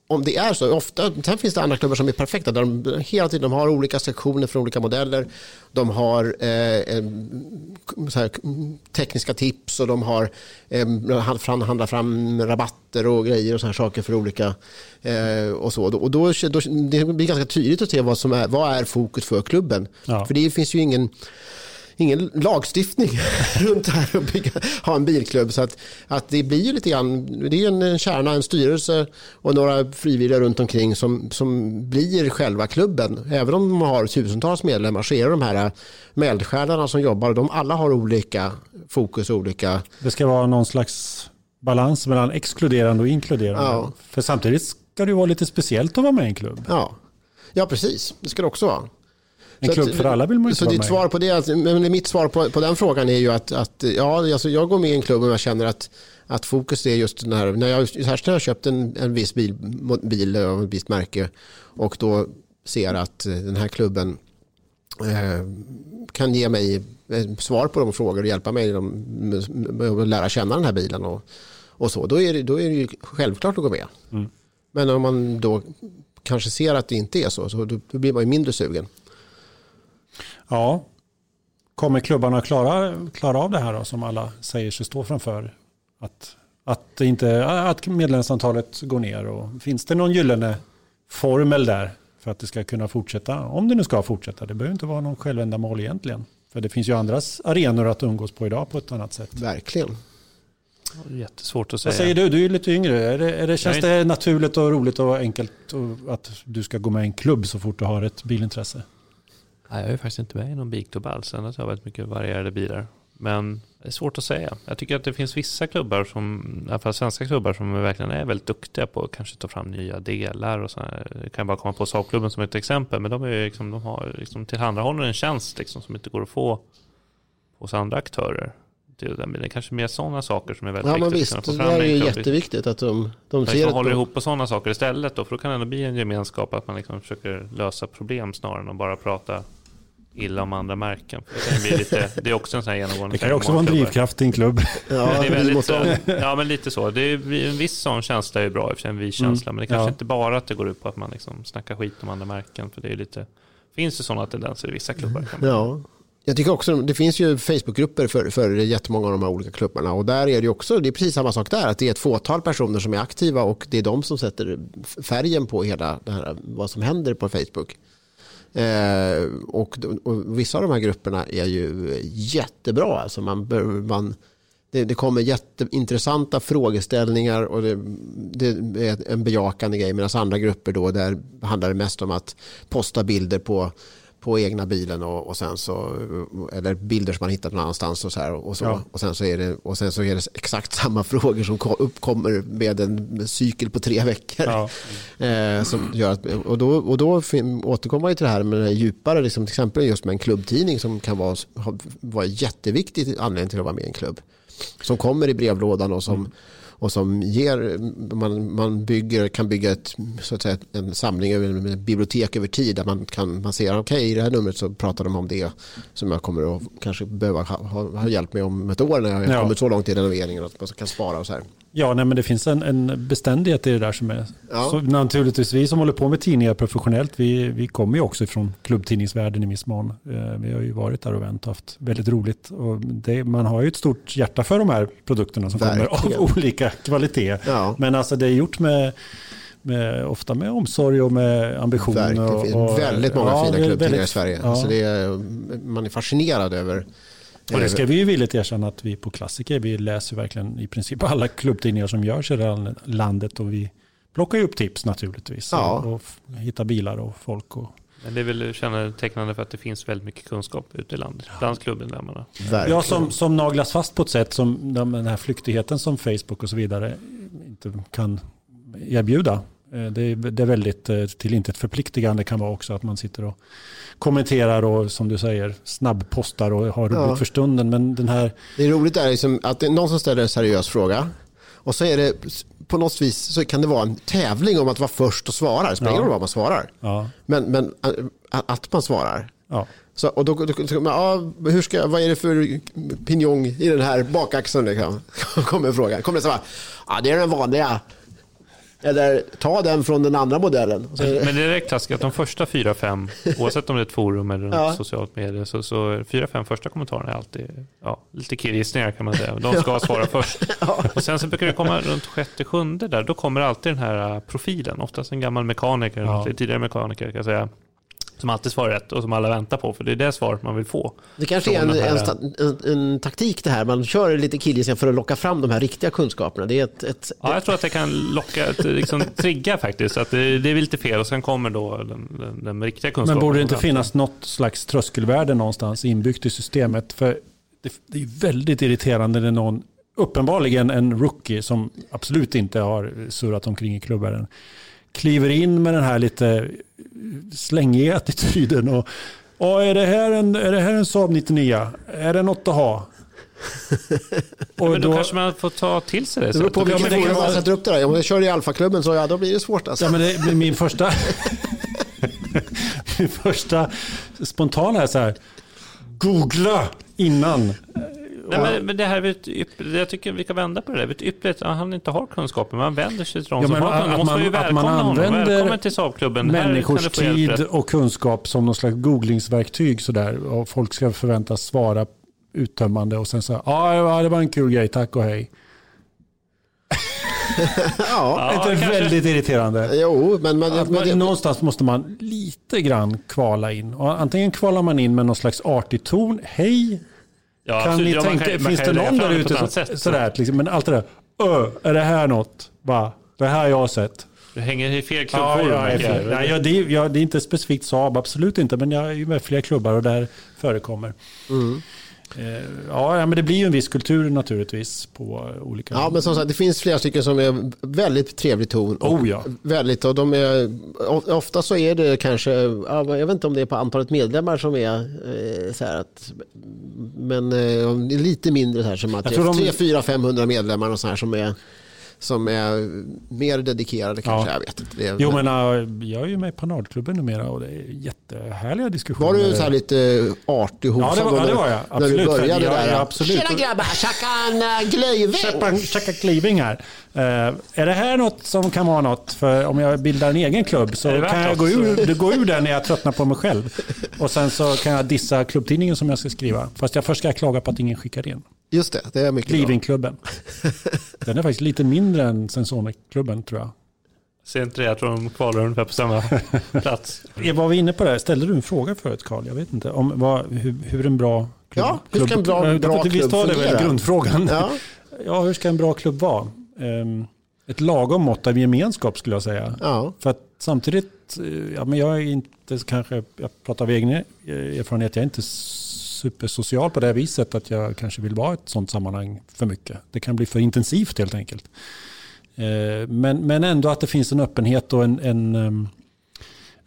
om det är så, ofta, sen finns det andra klubbar som är perfekta där de hela tiden de har olika sektioner för olika modeller. De har eh, här, tekniska tips och de har eh, hand- handlar fram rabatter och grejer och sådana saker för olika eh, och så. Och då, då, det blir ganska tydligt att se vad som är, vad är fokus för klubben. Ja. För det finns ju ingen ingen lagstiftning runt det här att bygga, ha en bilklubb. Så att, att det blir ju lite grann, det är en, en kärna, en styrelse och några frivilliga runt omkring som, som blir själva klubben. Även om de har tusentals medlemmar så är det de här eldsjälarna som jobbar. De alla har olika fokus och olika... Det ska vara någon slags balans mellan exkluderande och inkluderande. Ja. För samtidigt ska det vara lite speciellt att vara med i en klubb. Ja, ja precis. Det ska det också vara. En klubb för alla vill man ju inte Så vara ditt med svar på det, alltså, men mitt svar på, på den frågan är ju att, att ja, alltså jag går med i en klubb och jag känner att, att fokus är just den här, när jag, här när jag köpt en, en viss bil, bil av ett visst märke och då ser att den här klubben eh, kan ge mig eh, svar på de frågor och hjälpa mig att lära känna den här bilen och, och så, då är, det, då är det ju självklart att gå med. Mm. Men om man då kanske ser att det inte är så, så då blir man ju mindre sugen. Ja. Kommer klubbarna klara, klara av det här då, som alla säger sig stå framför? Att, att, inte, att medlemsantalet går ner och finns det någon gyllene formel där för att det ska kunna fortsätta? Om det nu ska fortsätta. Det behöver inte vara någon självändamål egentligen. För det finns ju andra arenor att umgås på idag på ett annat sätt. Verkligen. Jättesvårt att Vad säga. säger du? Du är ju lite yngre. Är det, är det, känns det naturligt och roligt och enkelt att du ska gå med i en klubb så fort du har ett bilintresse? Nej, jag är faktiskt inte med i någon bilklubb alls. Annars har jag väldigt mycket varierade bilar. Men det är svårt att säga. Jag tycker att det finns vissa klubbar, som, i alla fall svenska klubbar, som verkligen är väldigt duktiga på att kanske ta fram nya delar. Och så här. Jag kan bara komma på Saabklubben som ett exempel. Men de, är liksom, de har liksom tillhandahåller en tjänst liksom, som inte går att få hos andra aktörer. Det är det kanske mer sådana saker som är väldigt Ja men viktigt. visst, att det kunna få fram där är ju jätteviktigt att de, de Att ser man ett håller bra- ihop på sådana saker istället då, för då kan det ändå bli en gemenskap att man liksom försöker lösa problem snarare än att bara prata illa om andra märken. Det, ju lite, är också en sån här genomgående Det kan ju också vara en drivkraft i en klubb. Ja, Men det är väldigt, ja men lite så. Det är, en viss sån känsla är ju bra en vi-känsla. Men det kanske Ja. inte bara att det går ut på att man liksom snackar skit om andra märken. För det är ju lite, finns det sådana tendenser i vissa klubbar. Kan man. Ja. Jag tycker också, det finns ju Facebookgrupper för, för jättemånga av de här olika klubbarna och där är det ju också, det är precis samma sak där, att det är ett fåtal personer som är aktiva och det är de som sätter färgen på hela det här, vad som händer på Facebook. Eh, och, och vissa av de här grupperna är ju jättebra, alltså man, man det, det kommer jätteintressanta frågeställningar och det, det är en bejakande grej. Medan andra grupper då där handlar det mest om att posta bilder på på egna bilen och, och sen så eller bilder som man hittat någon annanstans och så här och så Ja. och sen så är det och sen så är det exakt samma frågor som ko- uppkommer med en cykel på tre veckor. Ja. Eh, som gör att, och då, och då återkommer man ju till det här med det djupare, liksom, till exempel just med en klubbtidning som kan vara, vara en jätteviktig anledning till att vara med i en klubb. Som kommer i brevlådan och som, och som ger, man, man bygger, kan bygga ett, så att säga, en samling med bibliotek över tid där man kan man ser, okej i det här numret så pratar de om det som jag kommer att kanske behöva ha, ha, ha hjälp med om ett år när jag har Ja. kommit så långt i renoveringen att man kan spara och så här. Ja, nej, men det finns en, en beständighet i det där som är... Ja. Så naturligtvis, vi som håller på med tidningar professionellt, vi, vi kommer ju också ifrån klubbtidningsvärlden i viss mån. Eh, Vi har ju varit där och vänt och haft väldigt roligt. Och det, man har ju ett stort hjärta för de här produkterna som kommer Verkligen. av olika kvalitet. Ja. Men alltså det är gjort med, med ofta med omsorg och med ambition. Verkligen. Och, och, väldigt många ja, fina klubbtidningar i Sverige. Ja. Så det är, man är fascinerad över Och det ska vi ju villigt erkänna att vi på Klassiker, vi läser verkligen i princip alla klubbtidningar som görs i det här landet och vi plockar ju upp tips naturligtvis. Ja. Och, och hittar bilar och folk. Och, Men det är väl kännetecknande för att det finns väldigt mycket kunskap ute i landet. Bland klubbmedlemmarna. ja, som, som naglas fast på ett sätt som de- den här flyktigheten som Facebook och så vidare inte kan erbjuda. Eh, Det är, det är väldigt eh, till intet förpliktigande kan vara också att man sitter och kommenterar och som du säger snabbpostar och har roligt Ja. för stunden. Men den här, Det är roligt är liksom att det är någon som ställer en seriös fråga och så är det på något vis så kan det vara en tävling om att vara först och svara. Det spelar ingen Ja. roll vad man svarar. ja, Men, men att man svarar. ja, Så, och då, då, då, ja, hur ska, vad är det för pinjong i den här bakaxeln? Liksom? Kommer frågan. Kommer det så här, ja det är den vanliga. Eller ta den från den andra modellen. Men det är att de första fyra, fem, oavsett om det är ett forum eller Ja. socialt medie, så, så fyra, fem första kommentarerna är alltid ja, lite killgissningar kan man säga. De ska svara först. Och sen så brukar det komma runt sjätte, sjunde där, då kommer alltid den här äh, profilen, oftast en gammal mekaniker, Ja. tidigare mekaniker kan jag säga, som alltid svarar rätt och som alla väntar på, för det är det svaret man vill få. det kanske är en, här- en, en, en taktik det här. Man kör lite killgissningar för att locka fram de här riktiga kunskaperna. Det är ett, ett, Ja, jag tror att det kan locka, liksom trigga faktiskt, att det, det är lite fel och sen kommer då den, den, den riktiga kunskapen. men borde det inte finnas något slags tröskelvärde någonstans inbyggt i systemet? För det, det är väldigt irriterande när någon, uppenbarligen en rookie som absolut inte har surrat omkring i klubben, kliver in med den här lite slängiga attityden och "Ja, är det här en, är det här en Saab 99? Är det något att ha? Och Men då, kanske man får ta till sig det. det beror på vilken forum man sätter upp det där. Om man kör i alfaklubben så ja, då blir det svårt. Alltså. Ja, men det, min första... min första spontana är så här. Googla innan. Nej, men, men det här är ett ypp- jag tycker vi kan vända på det där. Det är ett ypperligt att han inte har kunskapen. Man vänder sig till de Ja, som men har kunskapen. Måste man- ju att man välkomna honom. använder Välkommen till Saabklubben. Här Människors tid och kunskap som någon slags googlingsverktyg. Sådär, och folk ska förväntas svara uttömmande och sen så ja, ja, det var en kul grej, tack och hej. Ja, är inte väldigt irriterande? jo, men, men, men det, någonstans måste man lite grann kvala in. Och antingen kvalar man in med någon slags artig ton. Hej, Ja, kan absolut. ni Ja, tänka, kan- finns kan det någon där ute annat sätt. sådär, liksom, men allt det där, Ö, är det här något? Va? Det här har jag sett. Du hänger i fel Ja, klubbforum. fel. Nej, ja, det, är, ja, det är inte specifikt Saab, absolut inte, men jag är ju med i flera klubbar och där förekommer. Mm. Eh, ja, men det blir ju en viss kultur naturligtvis på olika... ja, men som sagt, det finns flera stycken som är väldigt trevlig ton. Och Oh ja. Väldigt, och de är, of- ofta så är det kanske, ja, jag vet inte om det är på antalet medlemmar som är eh, så här att, men eh, lite mindre så här som att Jag tror de- 3, 4, 500 medlemmar och så här som är, som är mer dedikerade kanske, Ja. jag vet inte. Det är, Jo, men äh, jag är ju med i Panardklubben numera och det är jättehärliga diskussioner. var du så här lite artig och Ja, det var, ja, det var jag. När du Absolut. började ja, där? Ja, absolut. Tjena grabbar, tjacka en glöjväng. Checka, checka kliving här. Eh, är det här något som kan vara något? För om jag bildar en egen klubb så kan jag gå ur, gå ur den när jag tröttnar på mig själv. Och sen så kan jag dissa klubbtidningen som jag ska skriva. Fast jag först ska jag klaga på att ingen skickar in. Just det, det är mycket bra. Klivingklubben. Den är faktiskt lite mindre än Sensonic-klubben tror jag. Ser inte det? Jag tror de kvalar ungefär på samma plats. Jag var vi inne på det? Ställde du en fråga förut Carl? Jag vet inte. Om vad, hur, hur en bra klubb... Ja, hur ska en bra- klubb, bra Visst klubb var det väl grundfrågan? Ja. Ja, hur ska en bra klubb vara? Ehm, ett lagom mått av gemenskap skulle jag säga. Ja. För att samtidigt, eh, ja, men jag är inte kanske, jag pratar av egen erfarenhet, jag är inte supersocial på det här viset att jag kanske vill vara i ett sånt sammanhang för mycket. Det kan bli för intensivt helt enkelt. Eh, men, men ändå att det finns en öppenhet och en, en, ehm,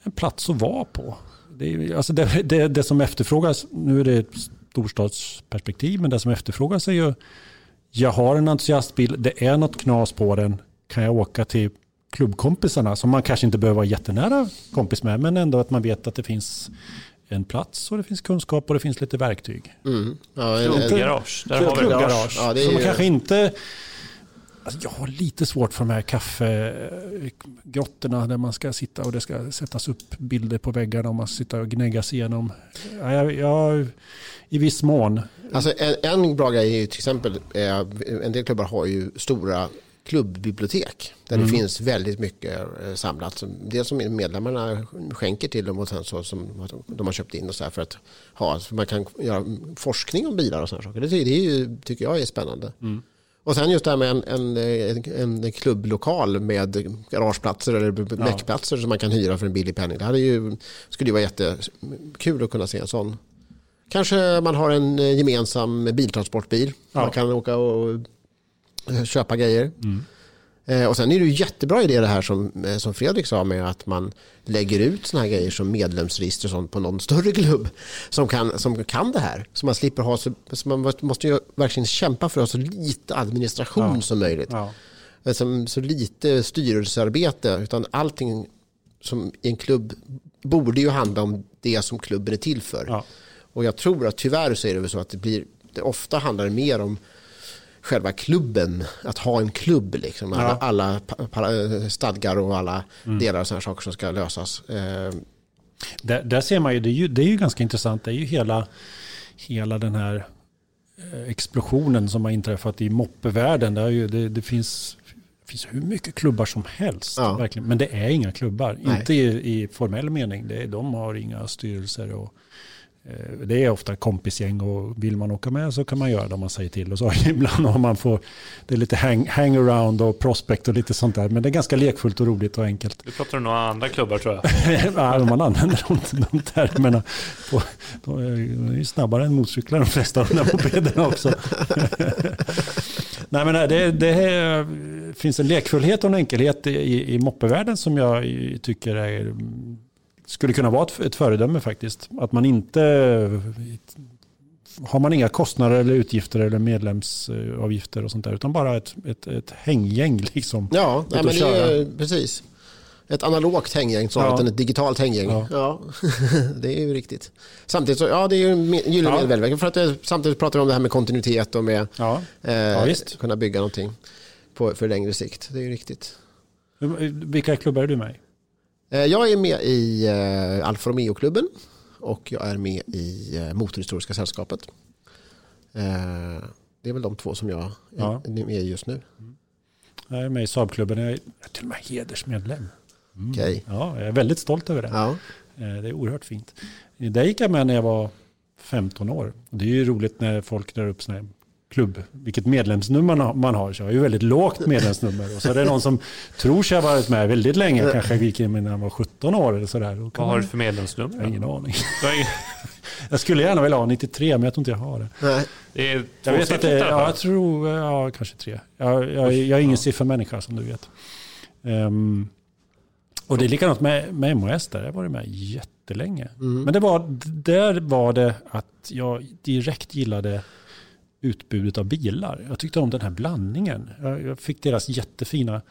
en plats att vara på. Det, alltså det, det, det som efterfrågas, nu är det ett storstadsperspektiv, men det som efterfrågas är ju jag har en entusiastbil, det är något knas på den, kan jag åka till klubbkompisarna som man kanske inte behöver vara jättenära kompis med, men ändå att man vet att det finns en plats och det finns kunskap och det fins lite verktyg. Mm. Ja, en, en, Klubbgarage. Där har vi. Klubbgarage. Ja, det är som ju- kanske inte... Alltså jag har lite svårt för de här kaffegrottorna där man ska sitta och det ska sättas upp bilder på väggarna och man ska sitta och gnäggas igenom. Ja, jag, jag, I viss mån. Alltså en, en bra grej är ju till exempel, eh, en del klubbar har ju stora klubbbibliotek där det finns väldigt mycket eh, samlat. Dels som medlemmarna skänker till dem och sen så som de har köpt in och så här för att ha, så man kan göra forskning om bilar och sådana saker. Det, det är ju, tycker jag är spännande. Och sen just det här med en, en, en, en klubblokal med garageplatser eller meckplatser som man kan hyra för en billig penning. Det hade ju, skulle ju vara jättekul att kunna se en sån. Kanske man har en eh, gemensam biltransportbil. Ja. Man kan åka och eh, köpa grejer. Eh, och sen är det ju jättebra idé det här som, eh, som Fredrik sa med att man lägger ut såna här grejer som medlemsregister och sånt på någon större klubb som kan, som kan det här. Så man slipper ha så, så man måste ju verkligen kämpa för att ha så lite administration Ja. som möjligt. Ja. Eh, Som, så lite styrelsearbete utan allting som i en klubb borde ju handla om det som klubben är till för. Ja. Och jag tror att tyvärr så är det väl så att det blir, det ofta handlar mer om själva klubben, att ha en klubb liksom. Alla, alla stadgar och alla delar och sådana saker som ska lösas. Eh, Där, där ser man ju det, är ju, det är ju ganga intressant. Det är ju hela, hela den här eh, explosionen som har inträffat i moppevärlden. Det, ju, det, det finns, finns hur mycket klubbar som helst. Ja. Verkligen. Men det är inga klubbar. Nej. Inte i, i formell mening. Det, är- de har inga styrelser. Och, det är ofta kompisgäng och vill man åka med så kan man göra det om man säger till. Och så ibland har man får, det är lite hang, hangaround och prospect och lite sånt där. Men det är ganska lekfullt och roligt och enkelt. Du pratar om några andra klubbar tror jag. ja, man använder de, de termerna. På, de är ju snabbare än motorcyklar de flesta av de där mopederna också. Nej, men det, det är, finns en lekfullhet och en enkelhet i, i moppevärlden som jag tycker är, skulle kunna vara ett, ett föredöme faktiskt. Att man inte har man inga kostnader eller utgifter eller medlemsavgifter och sånt där utan bara ett, ett, ett hänggäng liksom. ja, nej, men det är precis. Ett analogt hänggäng snarare Ja. än ett digitalt hänggäng. Ja. Ja. det är ju riktigt. Samtidigt så, ja det är ju en gyllene Ja. medelväg. För att det, samtidigt pratar vi om det här med kontinuitet och med Ja. eh, Ja, kunna bygga någonting på, för längre sikt. Det är ju riktigt. Vilka klubbar är du med i? Eh, Jag är med i eh, Alfa Romeo-klubben och jag är med i eh, Motorhistoriska sällskapet. Det är väl de två som jag är Ja. är med i just nu. Jag är med i Saabklubben. Jag är till och med hedersmedlem. Mm. Okej. Ja, jag är väldigt stolt över det. Ja. Det är oerhört fint. Där gick jag med när jag var 15 år. Det är ju roligt när folk drar upp sådana klubb, vilket medlemsnummer man har-. Så jag har ju väldigt lågt medlemsnummer. Och så är det någon som tror sig ha varit med väldigt länge, kanske gick in när jag var 17 år eller sådär. Vad har man- du för medlemsnummer? Jag har ingen aning. Jag skulle gärna vilja ha 93, men jag tror inte jag har det. Nej. Det är Jag vet att det, ja, jag tror, ja, kanske tre. Jag, jag, jag är ingen siffermänniska som du vet. Ehm, och det är likadant med, med MHS där, jag har varit med jättelänge. Mm. Men det var, där var det att jag direkt gillade utbudet av bilar. Jag tyckte om den här blandningen. Jag, fick deras jättefina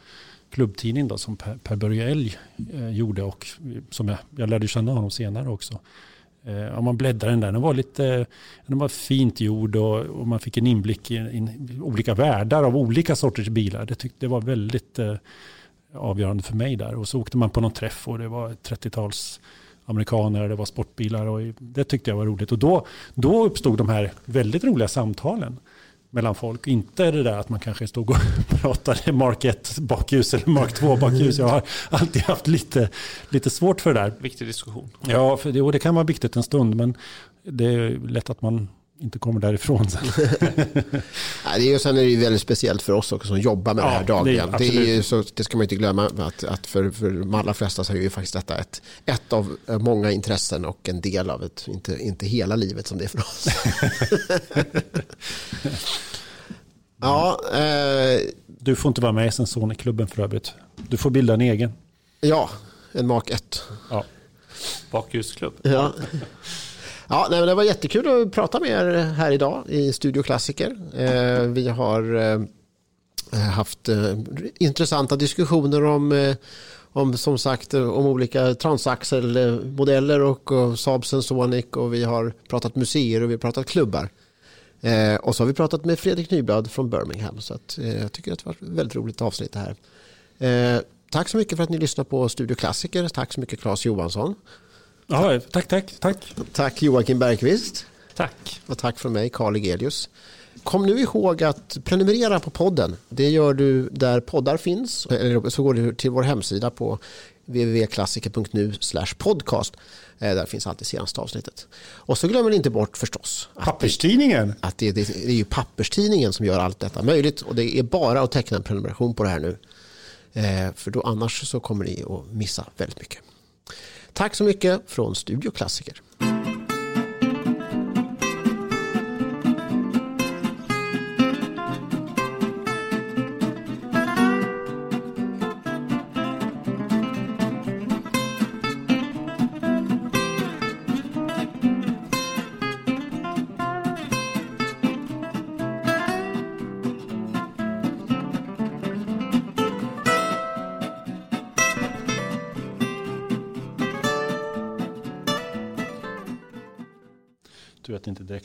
klubbtidning då, som Per, per Börje Elg eh, gjorde och eh, som jag, jag lärde känna honom senare också. Eh, om man bläddrar den där, den var lite den var fint gjord och, och man fick en inblick i, in, olika världar av olika sorters bilar. Det tyckte det var väldigt eh, avgörande för mig där. Och så åkte man på någon träff och det var 30-tals amerikaner, det var sportbilar och det tyckte jag var roligt. Och då, då uppstod de här väldigt roliga samtalen mellan folk. Inte det där att man kanske stod och pratade Mark 1 bakljus eller Mark 2 bakljus. Jag har alltid haft lite, lite svårt för det där. Viktig diskussion. Ja, för det, och det kan vara viktigt en stund, men det är lätt att man inte kommer därifrån sen. Nej, det är ju, sen är det ju väldigt speciellt för oss också som jobbar med Ja, det här det är- dagligen. Det, är absolut. ju så, det ska man inte glömma att, att för, för de allra flesta så är ju faktiskt detta ett, ett av eh, många intressen och en del av ett, inte, inte hela livet som det är för oss. ja, eh, Du får inte vara med i Sensonic-klubben för övrigt. Du får bilda en egen. ja, en Mark 1. Ja. Bakljusklubb. Ja. Ja, nej, men det var jättekul att prata med er här idag i Studio Klassiker. Eh, vi har eh, haft eh, intressanta diskussioner om, eh, om som sagt eh, om olika transaxelmodeller och, och Saab Sensonic och vi har pratat museer och vi har pratat klubbar. Eh, och så har vi pratat med Fredrik Nyblad från Birmingham så att, eh, jag tycker att det var ett väldigt roligt avsnitt det här. Eh, tack så mycket för att ni lyssnar på Studio Klassiker. Tack så mycket Claes Johansson. Ja, tack, tack, tack. Tack Joakim Bergqvist. Tack. Och tack från mig, Karl Egelius. Kom nu ihåg att prenumerera på podden. Det gör du där poddar finns. Eller så går du till vår hemsida på www.klassiker.nu podcast. Eh, Där finns alltid senaste avsnittet. Och så glömmer ni inte bort förstås att, Papperstidningen. att det, det, det är ju papperstidningen som gör allt detta möjligt. Och det är bara att teckna en prenumeration på det här nu. Eh, För då annars så kommer ni att missa väldigt mycket. Tack så mycket från Studio Klassiker.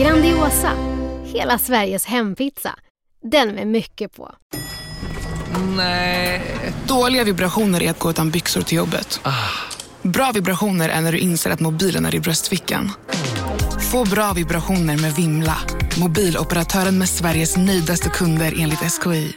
Grandiosa, hela Sveriges hempizza. Den med mycket på. Dåliga vibrationer är att gå utan byxor till jobbet. Bra vibrationer är när du inser att mobilen är i bröstfickan. Få bra vibrationer med Vimla. Mobiloperatören med Sveriges nöjdaste kunder enligt SKI.